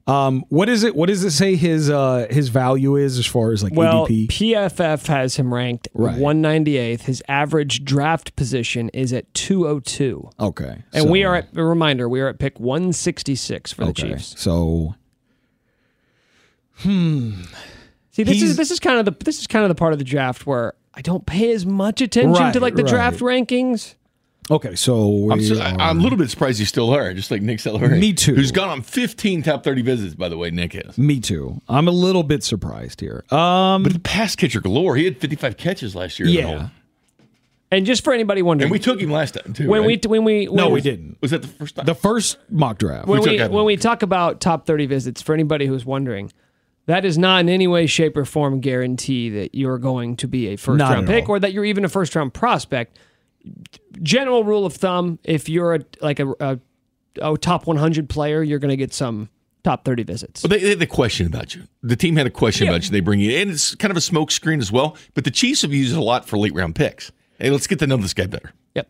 Um, what is it? What does it say his uh, his value is as far as like Well, ADP? PFF has him ranked Right. 198th. His average draft position is at 202. Okay, And so- we are at a reminder, we are at pick 166 for the okay. Chiefs. So hmm. See, this He's- is this is kind of the this is kind of the part of the draft where I don't pay as much attention to like the draft rankings. Okay, so we I'm, so, are- I, am a little bit surprised he's still there, just like Nick Saldiveri. Me too. Who's gone on 15 top 30 visits, by the way, Nick is. me too. I'm a little bit surprised here. Um, But the pass catcher galore. He had 55 catches last year. yeah. And just for anybody wondering, And we took him last time, too. when right? we when we No, when- we didn't. Was that the first time? The first mock draft. when We we, when we talk about top 30 visits for anybody who's wondering that is not in any way shape or form guarantee that you're going to be a first Not round pick all. or that you're even a first round prospect general rule of thumb if you're a like a, a, a top 100 player you're going to get some top 30 visits Well, they, they had a question about you. The team had a question Yeah. about you. They bring you in. It's kind of a smoke screen as well. But the Chiefs have used it a lot for late round picks. Hey, let's get to know this guy better. yep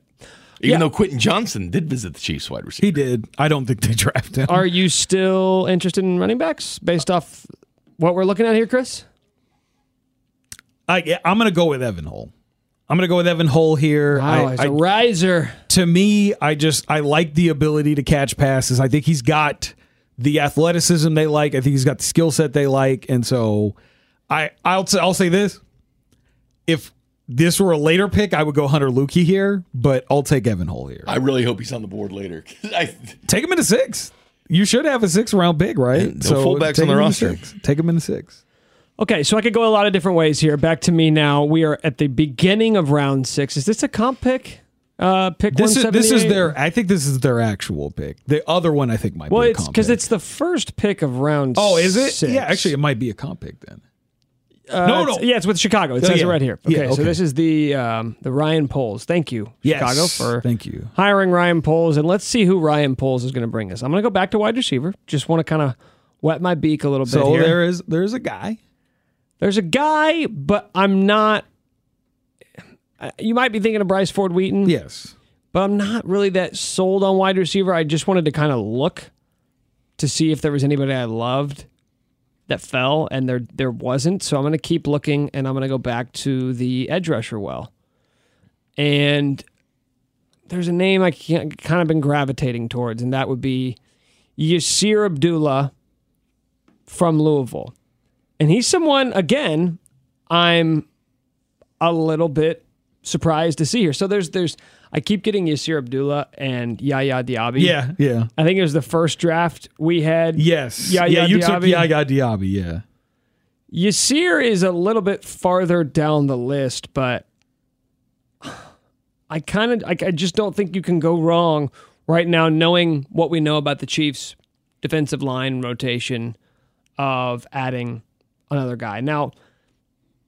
Even Yeah. though Quentin Johnson did visit the Chiefs wide receiver. he did. I don't think they drafted him. are you still interested in running backs based off what we're looking at here chris I, yeah, I'm going to go with Evan Hull. I'm going to go with Evan Hull here. wow I, he's I- a riser to me, I just I like the ability to catch passes. I think he's got the athleticism they like. I think he's got the skill set they like, and so I I'll say, I'll say this: if this were a later pick, I would go Hunter Luepke here, but I'll take Evan Hull here. I really hope he's on the board later. I, Take him into six. You should have a six round pick, right? no fullbacks take on the him in roster. Take him in six. Okay, so I could go a lot of different ways here. Back to me now. We are at the beginning of round six. Is this a comp pick? Uh, pick This is this is their. I think this is their actual pick. The other one, I think, might Well, be. a it's because it's the first pick of round. Oh, is it? Six. Yeah, actually, it might be a comp pick then. Uh, no, it's- no. Yeah, it's with Chicago. It Oh, says yeah. it right here. Yeah, Okay, so this is the um, the Ryan Poles. Thank you, Yes. Chicago, for Thank you. hiring Ryan Poles, and let's see who Ryan Poles is going to bring us. I'm going to go back to wide receiver. Just want to kind of wet my beak a little bit So here. there is there's a guy. There's a guy, but I'm not. You might be thinking of Bryce Ford Wheaton. Yes. but I'm not really that sold on wide receiver. I just wanted to kind of look to see if there was anybody I loved that fell, and there there wasn't. So I'm going to keep looking, and I'm going to go back to the edge rusher well. And there's a name I can't, kind of been gravitating towards, and that would be Yasir Abdullah from Louisville. And he's someone, again, I'm a little bit surprised to see here. So there's there's I keep getting Yasir Abdullah and Yaya Diaby. Yeah, yeah. I think it was the first draft we had. Yes. Yeah, yeah, you took Diaby. Yaya Diaby, yeah. Yasir is a little bit farther down the list, but I kind of, I, I just don't think you can go wrong right now, knowing what we know about the Chiefs' defensive line rotation of adding another guy. Now,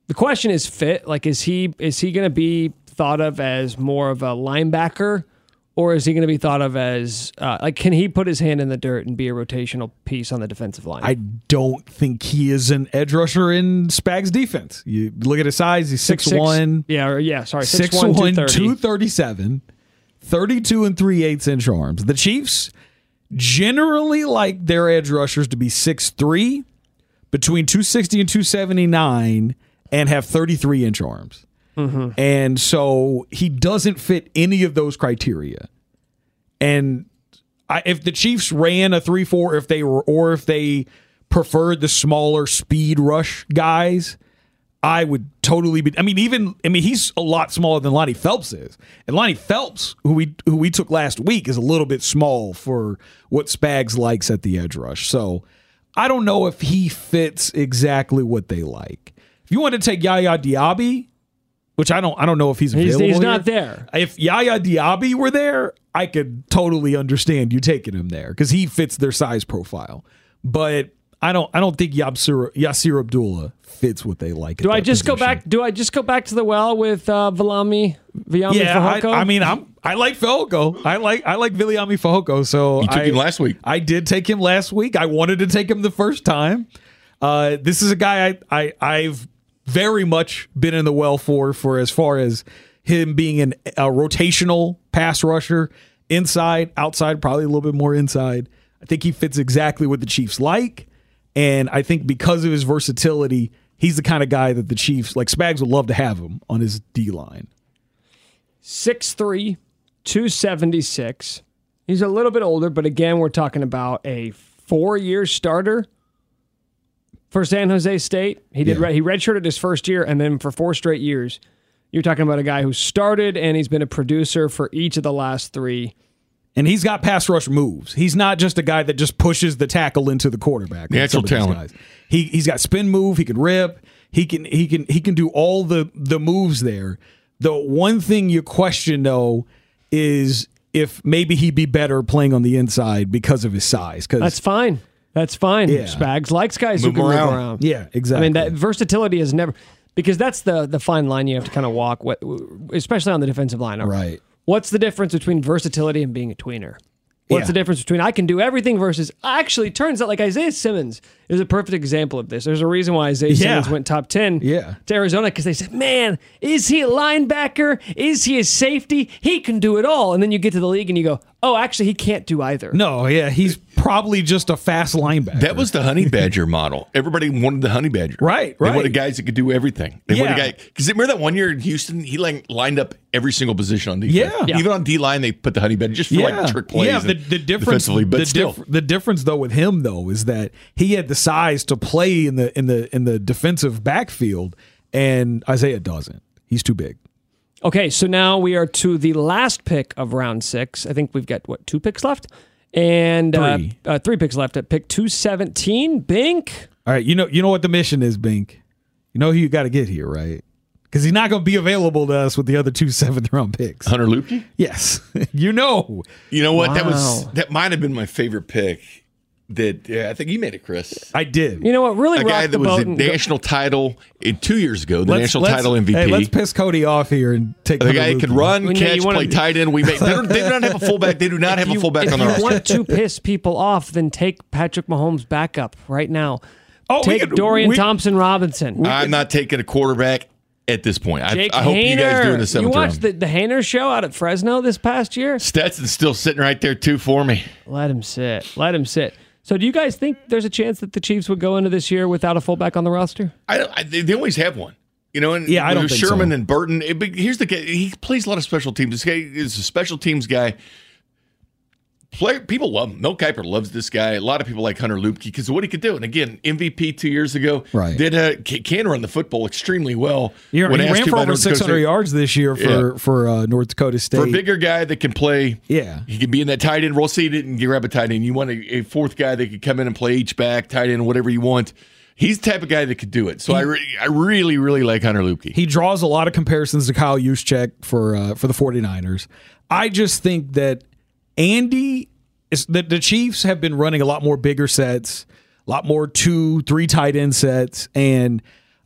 the question is fit. Like, is he is he going to be thought of as more of a linebacker? Or is he going to be thought of as uh, like? Can he put his hand in the dirt and be a rotational piece on the defensive line? I don't think he is an edge rusher in Spags defense. You look at his size; he's six, one, Yeah, or, yeah. Sorry, six six one, one, 230. 237, 32 and 3 eighths inch arms. The Chiefs generally like their edge rushers to be six three, between 260 and 279, and have 33 inch arms. Mm-hmm. And so he doesn't fit any of those criteria. And I, if the Chiefs ran a three four, if they were, or if they preferred the smaller speed rush guys, I would totally be. I mean, even I mean, he's a lot smaller than Lonnie Phelps is, and Lonnie Phelps, who we who we took last week, is a little bit small for what Spags likes at the edge rush. So I don't know if he fits exactly what they like. If you want to take Yaya Diaby, which I don't, I don't know if he's He's- available. he's here. not there. If Yaya Diaby were there, I could totally understand you taking him there because he fits their size profile. But I don't, I don't think Yasir, Yasir Abdullah fits what they like. Do I just go back? Do I just go back to the well with uh, Valami? Viami Yeah, I, Fehoko? I mean, I'm I like Fehoko. I like I like Viliami Fehoko. So You took I, him last week. I did take him last week. I wanted to take him the first time. Uh, this is a guy I, I I've very much been in the well for for as far as him being an, a rotational pass rusher, inside, outside, probably a little bit more inside. I think he fits exactly what the Chiefs like, and I think because of his versatility, he's the kind of guy that the Chiefs like. Spags would love to have him on his D line. 6'3, 276. He's a little bit older, but again, we're talking about a four year starter for San Jose State. He did Yeah. he redshirted his first year, and then for four straight years, you're talking about a guy who started and he's been a producer for each of the last three. And he's got pass rush moves. He's not just a guy that just pushes the tackle into the quarterback. like Natural some of these talent. guys. He he's got spin move. He can rip. He can he can he can do all the the moves there. The one thing you question though is if maybe he'd be better playing on the inside because of his size. Because That's fine. That's fine. Yeah. Spags likes guys Move who can move around. around. yeah, I mean, that versatility is never because that's the the fine line you have to kind of walk, with, especially on the defensive line. right. What's the difference between versatility and being a tweener? What's Yeah. the difference between I can do everything versus actually turns out like Isaiah Simmons is a perfect example of this. There's a reason why Isaiah Yeah. Simmons went top 10 Yeah. to Arizona because they said, man, is he a linebacker? Is he a safety? He can do it all. And then you get to the league and you go, oh, actually, he can't do either. No, yeah, he's probably just a fast linebacker. That was the honey badger model. Everybody wanted the honey badger. Right, right. They right. wanted guys that could do everything. They wanted Yeah. a guy because remember that one year in Houston, he like lined up every single position on defense. Yeah. Yeah. Even on D line, they put the honey badger just for like trick plays. Yeah, the, the difference, defensively, but the, still. dif- the difference though with him though is that he had the size to play in the in the in the defensive backfield, and Isaiah doesn't. He's too big. Okay, so now we are to the last pick of round six. I think we've got, what, two picks left? And uh, Three. uh, three picks left at pick 217. Bink. All right, you know you know what the mission is, Bink. You know who you got to get here, right? Because he's not going to be available to us with the other two seventh round picks. Hunter Luepke. Yes, you know. You know what? That was that might have been my favorite pick. That yeah, I think you made it, Chris. I did. You know what? Really A rocked guy the that was boat the go- national title in two years ago, the Let's- national let's- title MVP. Hey, let's piss Cody off here and take the guy that could run, Well, no, catch, you wanna- play tight end. We make, they, don't, they do not have a fullback. They do not have a you- fullback on the roster. If you want to piss people off, then take Patrick Mahomes backup right now. Oh, take could- Dorian we- Thompson Robinson. I'm not taking a quarterback at this point. I, Jake I hope you guys do in Haener. the seventh You watched round. the, the Haener show out at Fresno this past year? Stetson's still sitting right there too for me. Let him sit. Let him sit. So, do you guys think there's a chance that the Chiefs would go into this year without a fullback on the roster? I, don't- I they, they always have one. You know, and Yeah, I don't with think Sherman so. and Burton. it- but here's the guy. He plays a lot of special teams. This guy is a special teams guy. Play, people love him. Mel Kiper loves this guy. A lot of people like Hunter Luepke because of what he could do. And again, MVP two years ago. Right. Did uh, ca- can run the football extremely well. He, he ran for over 600 yards this year for Yeah. for uh, North Dakota State. For a bigger guy that can play, Yeah. he can be in that tight end role. Say you didn't grab a tight end, you want a, a fourth guy that could come in and play H back, tight end, whatever you want. He's the type of guy that could do it. So I, re- I really, really like Hunter Luepke. He draws a lot of comparisons to Kyle Juszczyk for uh, for the 49ers. I just think that Andy that the Chiefs have been running a lot more bigger sets, a lot more two, three tight end sets, and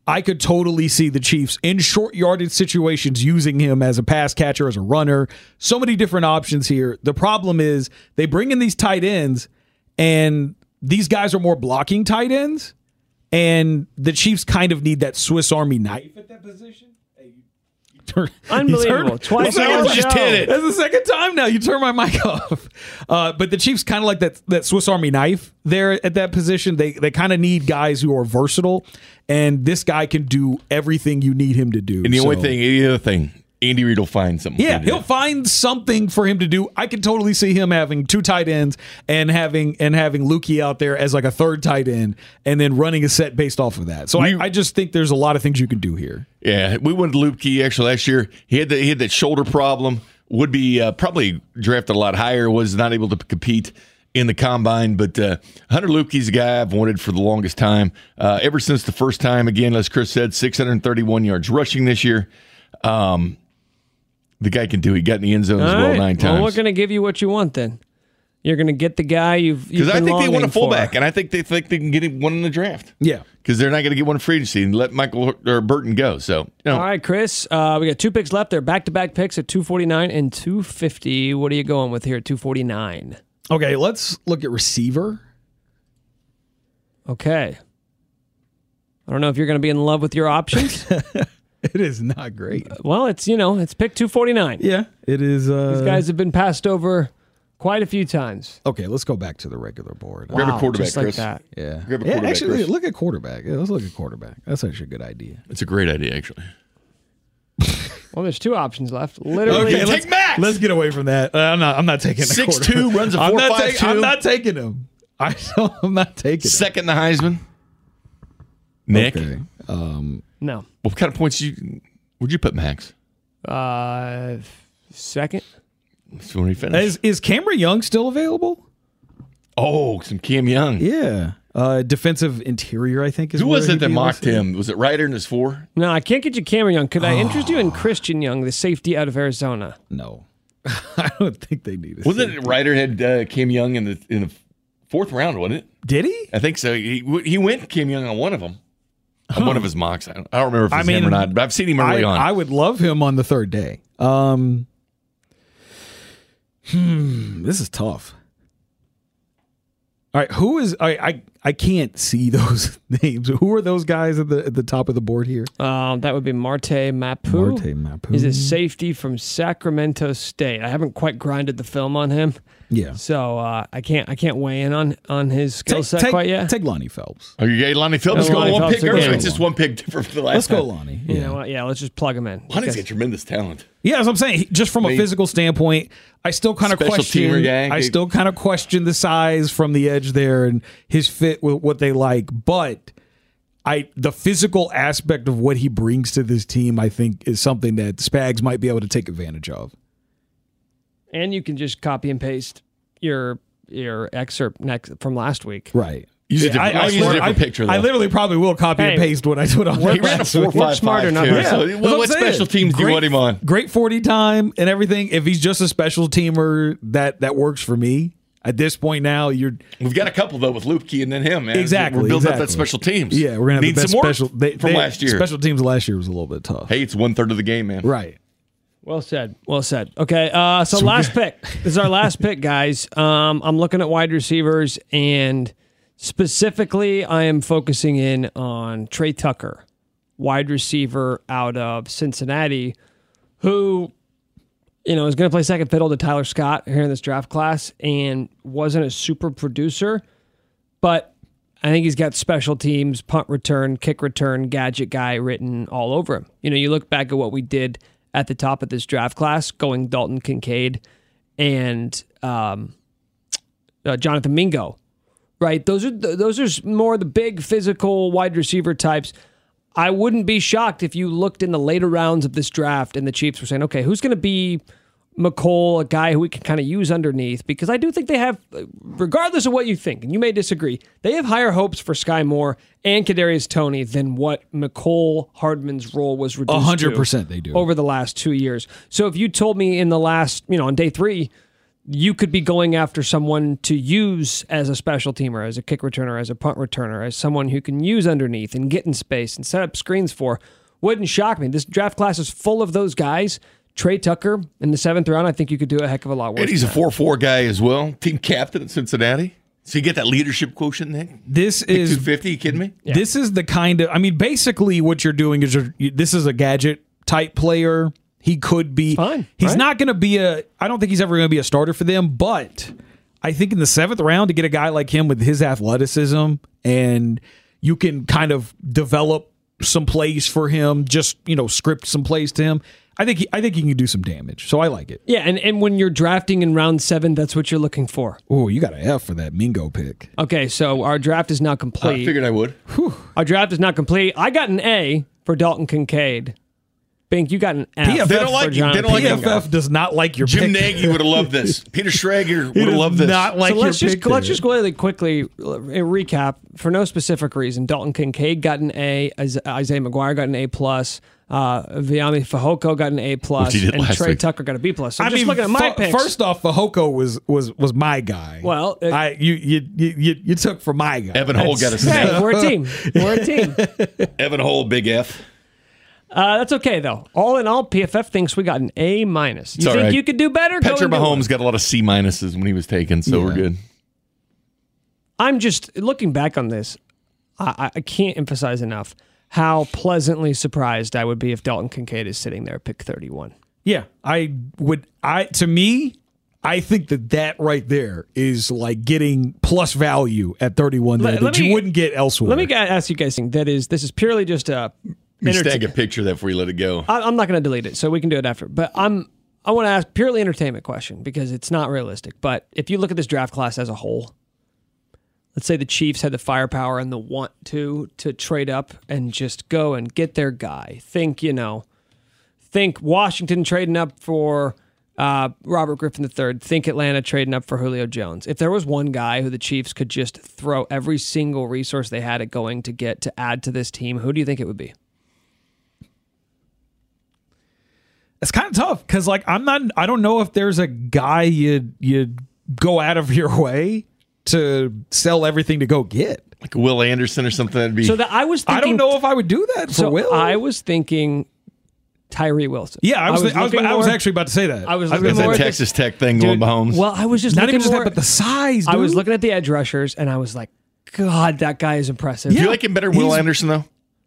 I could totally see the Chiefs in short yardage situations using him as a pass catcher, as a runner. So many different options here. The problem is they bring in these tight ends, and these guys are more blocking tight ends, and the Chiefs kind of need that Swiss Army knife at that position. Hey, you turn- he's Unbelievable. heard- Twice Looks like on it just show. hit it. that's the second time now. You turn my mic off. Uh, but the Chiefs kind of like that that Swiss Army knife there at that position. They they kind of need guys who are versatile, and this guy can do everything you need him to do. and the only thing, the other thing, Andy Reid will find something. yeah, for him to he'll find something for him to do. I can totally see him having two tight ends and having and having Luepke out there as like a third tight end, and then running a set based off of that. So We- I, I just think there's a lot of things you can do here. Yeah, we went to Luepke actually last year. He had the, he had that shoulder problem. Would be uh, probably drafted a lot higher. Was not able to compete in the combine. But uh, Hunter Luepke's a guy I've wanted for the longest time. Uh, ever since the first time, again, as Chris said, 631 yards rushing this year. Um, the guy can do. it. He got in the end zone as well right. nine Well, we're going to give you what you want then. You're going to get the guy you've Because because I think they want a fullback, and I think they think they can get one in the draft. Yeah. Because they're not going to get one in free agency and let Michael or Burton go. So, you know, All right, Chris. Uh, we got two picks left. They're back to back picks at 249 and 250. What are you going with here at 249? Okay, let's look at receiver. Okay. I don't know if you're going to be in love with your options. It is not great. well, it's, you know, it's pick 249. Yeah, it is. Uh, These guys have been passed over quite a few times. Okay, let's go back to the regular board. Grab a quarterback, just like Chris. that. Yeah. Grab a yeah, quarterback, actually, Chris. look at quarterback. Yeah, let's look at quarterback. That's actually a good idea. it's a great idea, actually. Well, there's two options left. Literally, Okay, let's, take Max. let's get away from that. Uh, I'm not. I'm not taking the 6'2", quarterback. runs a I'm not 4.52. taking- I'm not taking him. I, am not taking him. Second, the Heisman. Nick, Okay. Um, no. what kind of points you would you put Max? Uh, second. That's when he finished. is is Cameron Young still available? oh, some Cam Young. Yeah. Uh, defensive interior, I think. Is Who was it that mocked listed. him? Was it Ryder in his four? No, I can't get you Cameron Young. Could I interest you in Christian Young, the safety out of Arizona? No, I don't think they need. A Wasn't safety. it Ryder had uh, Cam Young in the in the fourth round? Wasn't it? Did he? I think so. He he went Cam Young on one of them. On one of his mocks. I don't, I don't remember if I mean, him or not, but I've seen him early I, on. I would love him on the third day. Um, hmm, this is tough. All right, who is I I, I can't see those names. Who are those guys at the at the top of the board here? Um, that would be Marte Mapu. Marte Mapu. He's a safety from Sacramento State. I haven't quite grinded the film on him, Yeah. so uh, I can't I can't weigh in on on his skill set take, quite yet. Take Lonnie Phelps. Are you getting Lonnie Phillips? Yeah, going Lonnie one Phelps pick again. earlier. It's just one pick different from the last one. Let's go time. Lonnie. you Yeah. know what? Yeah, let's just plug him in. Lonnie's Because- got tremendous talent. Yeah, as I'm saying, just from a physical standpoint, I still kind of question. teamer guy. I still kind of question the size from the edge there and his fit with what they like, but I the physical aspect of what he brings to this team, I think, is something that Spags might be able to take advantage of. and you can just copy and paste your your excerpt next from last week. Right. Use a different, I'll use a different I, picture. Though. I literally probably will copy and paste what I put on. he there ran a last four five smarter, five not too. harder. So, That's what, what special teams do you Great- want him on? Great 40 time and everything. If he's just a special teamer, that that works for me. At this point now, you're We've got a couple though with Luepke and then him. Man. Exactly, We're building up that special teams. Yeah, we're gonna have Need the best some more special they, from they- last year. Special teams last year was a little bit tough. Hey, it's one third of the game, man. Right. Well said. Well said. Okay. Uh, so last pick. This is our last pick, guys. Um, I'm looking at wide receivers, and specifically, I am focusing in on Tre Tucker, wide receiver out of Cincinnati, who, you know, is going to play second fiddle to Tyler Scott here in this draft class, and wasn't a super producer, but I think he's got special teams, punt return, kick return, gadget guy written all over him. You know, you look back at what we did at the top of this draft class, going Dalton Kincaid and um, uh, Jonathan Mingo, right? Those are those are more the big physical wide receiver types. I wouldn't be shocked if you looked in the later rounds of this draft and the Chiefs were saying, okay, who's going to be Mecole, a guy who we can kind of use underneath, because I do think they have, regardless of what you think, and you may disagree, they have higher hopes for Skyy Moore and Kadarius Toney than what Mecole Hardman's role was reduced A hundred to percent they do. over the last two years. So if you told me in the last, you know, on day three, you could be going after someone to use as a special teamer, as a kick returner, as a punt returner, as someone who can use underneath and get in space and set up screens for, wouldn't shock me. This draft class is full of those guys. Tre Tucker in the seventh round, I think you could do a heck of a lot worse. And he's a 4 4 guy as well. Team captain at Cincinnati. So you get that leadership quotient, Nick? This is 250, you kidding me? This is the kind of I mean, basically what you're doing is you're, you- this is a gadget type player. He could be fine, He's right? not going to be a. I don't think he's ever going to be a starter for them. But I think in the seventh round to get a guy like him with his athleticism and you can kind of develop some plays for him, just you know, script some plays to him. I think he, I think he can do some damage. So I like it. Yeah, and, and when you're drafting in round seven, that's what you're looking for. Oh, you got an F for that Mingo pick. Okay, so our draft is now complete. I complete. figured I would. Our draft is not complete. I got an A for Dalton Kincaid. Bink, you got an F. PFF They don't like for you. They Jonathan don't like you. Mingo. PFF does not like your Jim pick. Nagy would have loved this. Peter Schrager He would have does loved this. Not like so let's your just pick let's there. just go really quickly uh, recap for no specific reason. Dalton Kincaid got an A. Is- Isaiah McGuire got an A plus. Uh, Viami Fehoko got an A plus, Which he did and last Trey week. Tucker got a B plus. So I just mean, looking at my fu- picks. first off, Fehoko was was was my guy. Well, it- I you you you you, you took for my guy. Evan Hull got a hey, snap. we're a team. We're a team. Evan Hull, big F. Uh, that's okay though. All in all, PFF thinks we got an A minus. You all think right. you could do better? Go Patrick and do it. Mahomes got a lot of C minuses when he was taken, so we're good. I'm just looking back on this. I, I- I can't emphasize enough how pleasantly surprised I would be if Dalton Kincaid is sitting there at pick 31. Yeah, I would. I to me, I think that that right there is like getting plus value at thirty one there Let- that let me- you wouldn't get elsewhere. Let me ga- ask you guys something. That is, this is purely just a. You snag a picture of that before you let it go. I- I'm not going to delete it, so we can do it after. But I'm. I want to ask purely entertainment question because it's not realistic. But if you look at this draft class as a whole, let's say the Chiefs had the firepower and the want to to trade up and just go and get their guy. Think you know, think Washington trading up for uh, Robert Griffin III. Think Atlanta trading up for Julio Jones. If there was one guy who the Chiefs could just throw every single resource they had at going to get to add to this team, who do you think it would be? It's kind of tough because like I'm not. I don't know if there's a guy you you go out of your way to sell everything to go get. Like Will Anderson or something. That'd be. So that I was. Thinking, I don't know if I would do that for So Will. I was thinking Tyree Wilson. yeah, I was. I was, I was, looking more- actually about to say that. I was gonna looking Is say more that at Texas Tech thing Dude, going Mahomes? Well, I was just not looking even just more, that, but the size. Dude. I was looking at the edge rushers, and I was like, God, that guy is impressive. Do you like him better, Will Anderson, though?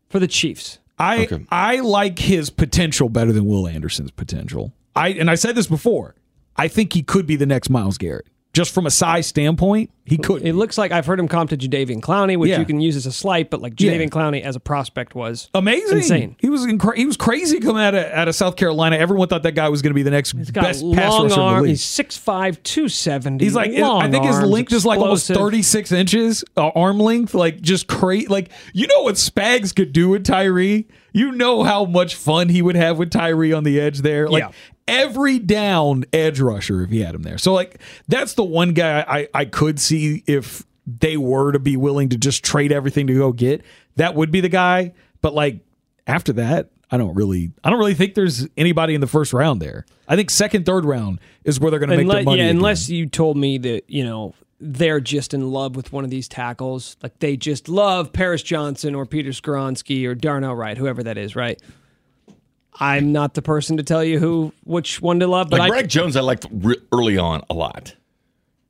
For the Chiefs. I Okay. I like his potential better than Will Anderson's potential. I and I said this before. I think he could be the next Myles Garrett. Just from a size standpoint, he could. It looks like I've heard him comp to Jadeveon Clowney, which Yeah. you can use as a slight, but like Yeah. Jadeveon Clowney as a prospect was Amazing, insane. He was he was crazy coming out of out of South Carolina. Everyone thought that guy was going to be the next He's got best pass long rusher in the arm. league. He's 6'5", 270. He's like, long I think his arms, length is like almost 36 inches, uh, arm length, like just crazy. Like, you know what Spags could do with Tyree? You know how much fun he would have with Tyree on the edge there. Like, Yeah. Every down edge rusher if he had him there. So, like, that's the one guy I, I could see if they were to be willing to just trade everything to go get. That would be the guy. But, like, after that, I don't really, I don't really think there's anybody in the first round there. I think second, third round is where they're going to make their money. yeah, again. unless you told me that you know they're just in love with one of these tackles, like they just love Paris Johnson or Peter Skoronski or Darnell Wright, whoever that is, right? I'm not the person to tell you who which one to love, but Like I, Brad Jones, I liked re- early on a lot.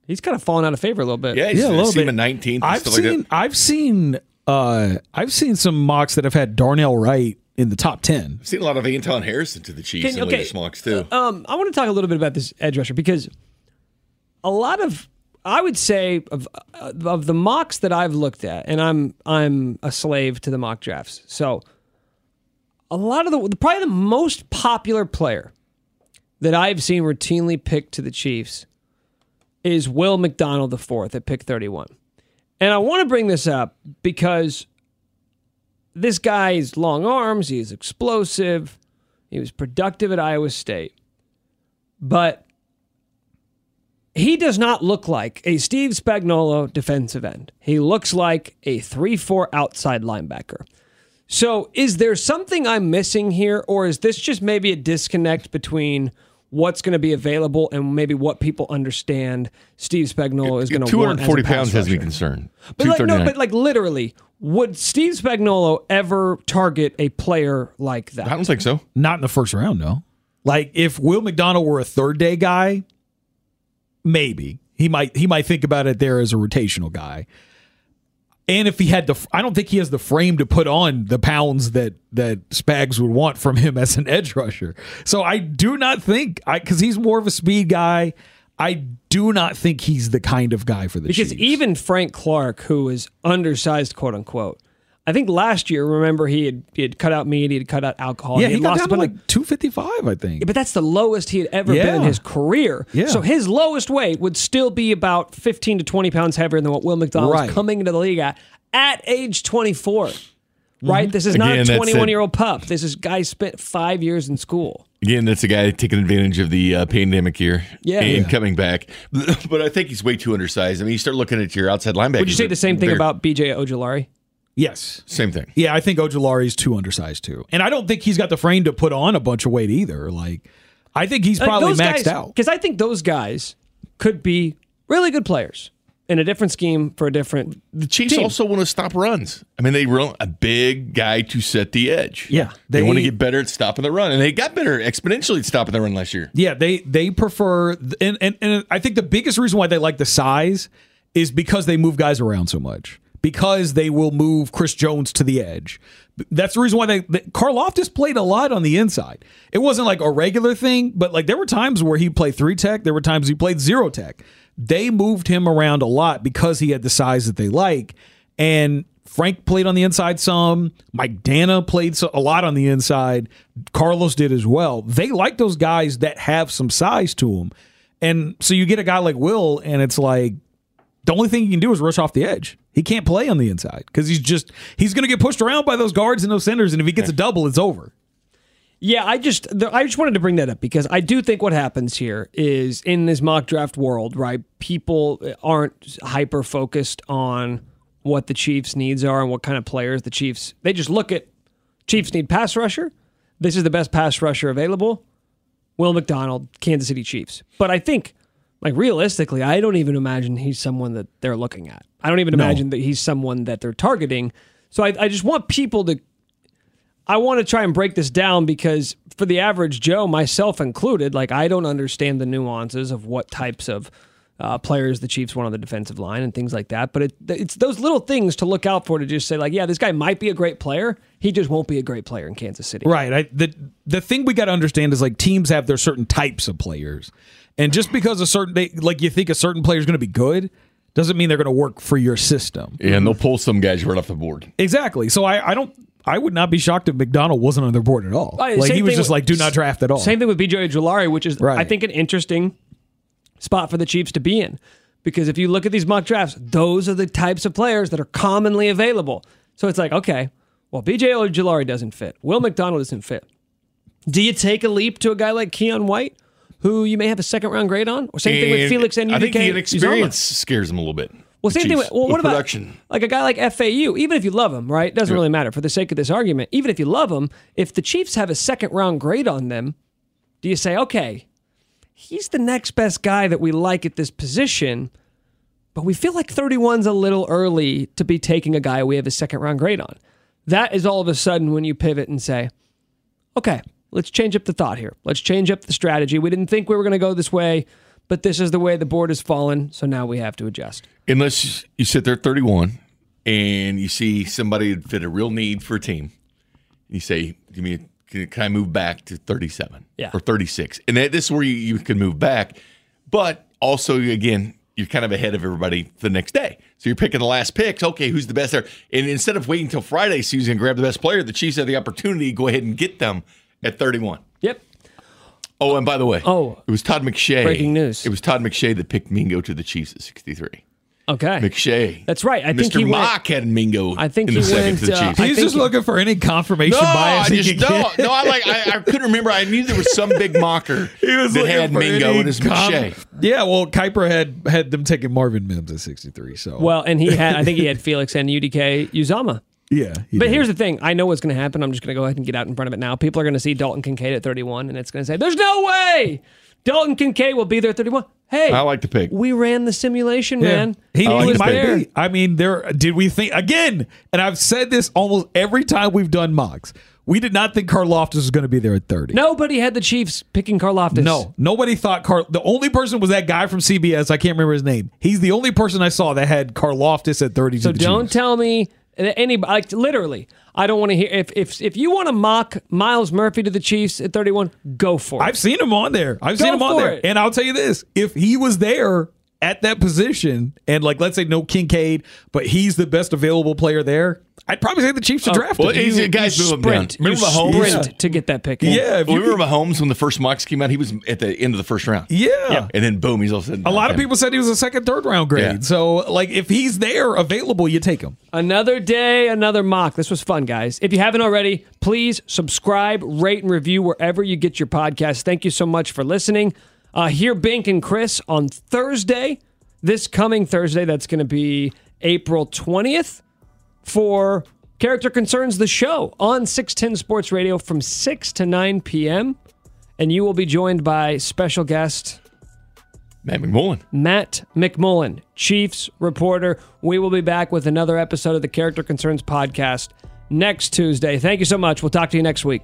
he's kind of fallen out of favor a little bit. Yeah, he's Yeah, a little bit. him 19th. I've stuff like seen. I've seen uh I've seen some mocks that have had Darnell Wright in the top ten. I've seen a lot of Anton Harrison to the Chiefs Can- in okay, latest mocks too. Um, I want to talk a little bit about this edge rusher because a lot of I would say of of the mocks that I've looked at, and I'm I'm a slave to the mock drafts. So a lot of the probably the most popular player that I've seen routinely picked to the Chiefs is Will McDonald IV at pick 31. And I want to bring this up because this guy has long arms, he's explosive, he was productive at Iowa State. but he does not look like a Steve Spagnuolo defensive end. He looks like a 3 4 outside linebacker. So, is there something I'm missing here, or is this just maybe a disconnect between what's going to be available and maybe what people understand Steve Spagnuolo is going to want? as a 240 pass pounds has me rusher? concerned. But like, no, but like literally, would Steve Spagnuolo ever target a player like that? I don't think so. Not in the first round, no. Like if Will McDonald were a third day guy, maybe he might he might think about it there as a rotational guy. And if he had the, I don't think he has the frame to put on the pounds that that Spags would want from him as an edge rusher. So I do not think, I because he's more of a speed guy. I do not think he's the kind of guy for the Because Chiefs. even Frank Clark, who is undersized, quote unquote, I think last year, remember he had he had cut out meat, he had cut out alcohol. yeah, he had got lost down to like two fifty five, I think. but that's the lowest he had ever been in his career. Yeah. So his lowest weight would still be about 15 to 20 pounds heavier than what Will McDonald Right. was coming into the league at at age 24. Right? This is not Again, a 21 year old pup. This is guy spent five years in school. Again, that's a guy taking advantage of the uh, pandemic here Yeah. and Yeah. coming back. But I think he's way too undersized. I mean, you start looking at your outside linebackers. Would you say the same thing about BJ Ojulari? Yes, Same thing. Yeah, I think Ojulari's too undersized too, and I don't think he's got the frame to put on a bunch of weight either. Like, I think he's uh, probably maxed out. Because I think those guys could be really good players in a different scheme for a different. The Chiefs Team. also want to stop runs. I mean, they run a big guy to set the edge. Yeah, They, they- want to get better at stopping the run, and they got better exponentially at stopping the run last year. Yeah, they they prefer, and, and and I think the biggest reason why they like the size is because they move guys around so much. Because they will move Chris Jones to the edge. That's the reason why they, they played a lot on the inside. It wasn't like a regular thing, but like there were times where he played three tech. There were times he played zero tech. They moved him around a lot because he had the size that they like. And Frank played on the inside some. Mike Danna played a lot on the inside. Carlos did as well. They like those guys that have some size to them. And so you get a guy like Will, and it's like the only thing you can do is rush off the edge. He can't play on the inside because he's just he's going to get pushed around by those guards and those centers, and if he gets a double, it's over. Yeah, I just the, I just wanted to bring that up because I do think what happens here is in this mock draft world, right? People aren't hyper focused on what the Chiefs' needs are and what kind of players the Chiefs. They just look at Chiefs need pass rusher. This is the best pass rusher available. Will McDonald, Kansas City Chiefs. But I think, like realistically, I don't even imagine he's someone that they're looking at. I don't even imagine that he's someone that they're targeting. So I, I just want people to I want to try and break this down because for the average Joe, myself included, like I don't understand the nuances of what types of uh, players the Chiefs want on the defensive line and things like that. But it, it's those little things to look out for to just say like, yeah, this guy might be a great player. He just won't be a great player in Kansas City. Right. I, the the thing we got to understand is like teams have their certain types of players, and just because a certain they, like you think a certain player is going to be good, doesn't mean they're going to work for your system. And they'll pull some guys right off the board. Exactly. So I, I don't. I would not be shocked if McDonald wasn't on their board at all. Right, like he was just with- like, do not draft at all. Same thing with BJ Ojulari, which is Right. I think an interesting spot for the Chiefs to be in. Because if you look at these mock drafts, those are the types of players that are commonly available. So it's like, okay, well, BJ Ojulari doesn't fit. Will McDonald doesn't fit. Do you take a leap to a guy like Keion White, who you may have a second round grade on? Or same thing with Felix and I think the UDK inexperience scares them a little bit. well, same thing. With, well, what with about production? like a guy like FAU? Even if you love him, right? Doesn't really matter for the sake of this argument. Even if you love him, if the Chiefs have a second round grade on them, do you say, okay, he's the next best guy that we like at this position, but we feel like 31's a little early to be taking a guy we have a second round grade on? That is all of a sudden when you pivot and say, okay, let's change up the thought here. Let's change up the strategy. We didn't think we were going to go this way, but this is the way the board has fallen, so now we have to adjust. Unless you sit there at 31 and you see somebody that fit a real need for a team, you say, "Give me, can, can I move back to 37 Yeah. or 36?" And that, this is where you, you can move back, but also again, you're kind of ahead of everybody the next day. So you're picking the last picks. Okay, who's the best there? And instead of waiting until Friday, Susan grab the best player. The Chiefs have the opportunity to go ahead and get them at 31. Yep. Oh, and by the way, Oh. it was Todd McShay. Breaking news. It was Todd McShay that picked Mingo to the Chiefs at 63. Okay. McShay. That's right. I Mr. think he went- Mock had Mingo. I think in he the second went, to the uh, Chiefs. I He's just he- looking for any confirmation no, I bias. he just can don't. get. No, I like. I, I couldn't remember. I knew there was some big mocker He was that had Mingo any and his com- McShay. Yeah, well, Kiper had had them taking Marvin Mims at 63. So Well, and he had, I think he had Felix Anudike-Uzomah. Yeah. he But did. here's the thing. I know what's going to happen. I'm just going to go ahead and get out in front of it now. People are going to see Dalton Kincaid at 31, and it's going to say, there's no way Dalton Kincaid will be there at 31. Hey, I like the pick. we ran the simulation, Yeah. man. He, I like he the might pick. be. I mean, there. Did we think again? And I've said this almost every time we've done mocks. We did not think Karlaftis was going to be there at 30. Nobody had the Chiefs picking Karlaftis. No, nobody thought Carl. The only person was that guy from CBS. I can't remember his name. He's the only person I saw that had Karlaftis at 30. So to the don't Chiefs. tell me that any like literally. I don't want to hear if if if you want to mock Myles Murphy to the Chiefs at 31, go for it. I've seen him on there. I've Go seen him on there. it. And I'll tell you this: if he was there at that position, and like let's say no Kincaid, but he's the best available player there, I'd probably say the Chiefs should oh, draft well, him. he's a guy's you moving down. sprint. Remember you Mahomes? sprint to get that pick. yeah, if Well, you, remember Mahomes when the first mocks came out? He was at the end of the first round. yeah. And then boom, he's all of a sudden. A lot of people said he was a second, third round grade. Yeah. So, like, if he's there available, you take him. Another day, another mock. This was fun, guys. If you haven't already, please subscribe, rate, and review wherever you get your podcast. Thank you so much for listening. Uh, hear Bink and Chris on Thursday, this coming Thursday. That's going to be April 20th for Character Concerns, the show on 610 Sports Radio from 6 to 9 p.m. And you will be joined by special guest Matt McMullen. Matt McMullen, Chiefs reporter. We will be back with another episode of the Character Concerns podcast next Tuesday. Thank you so much. We'll talk to you next week.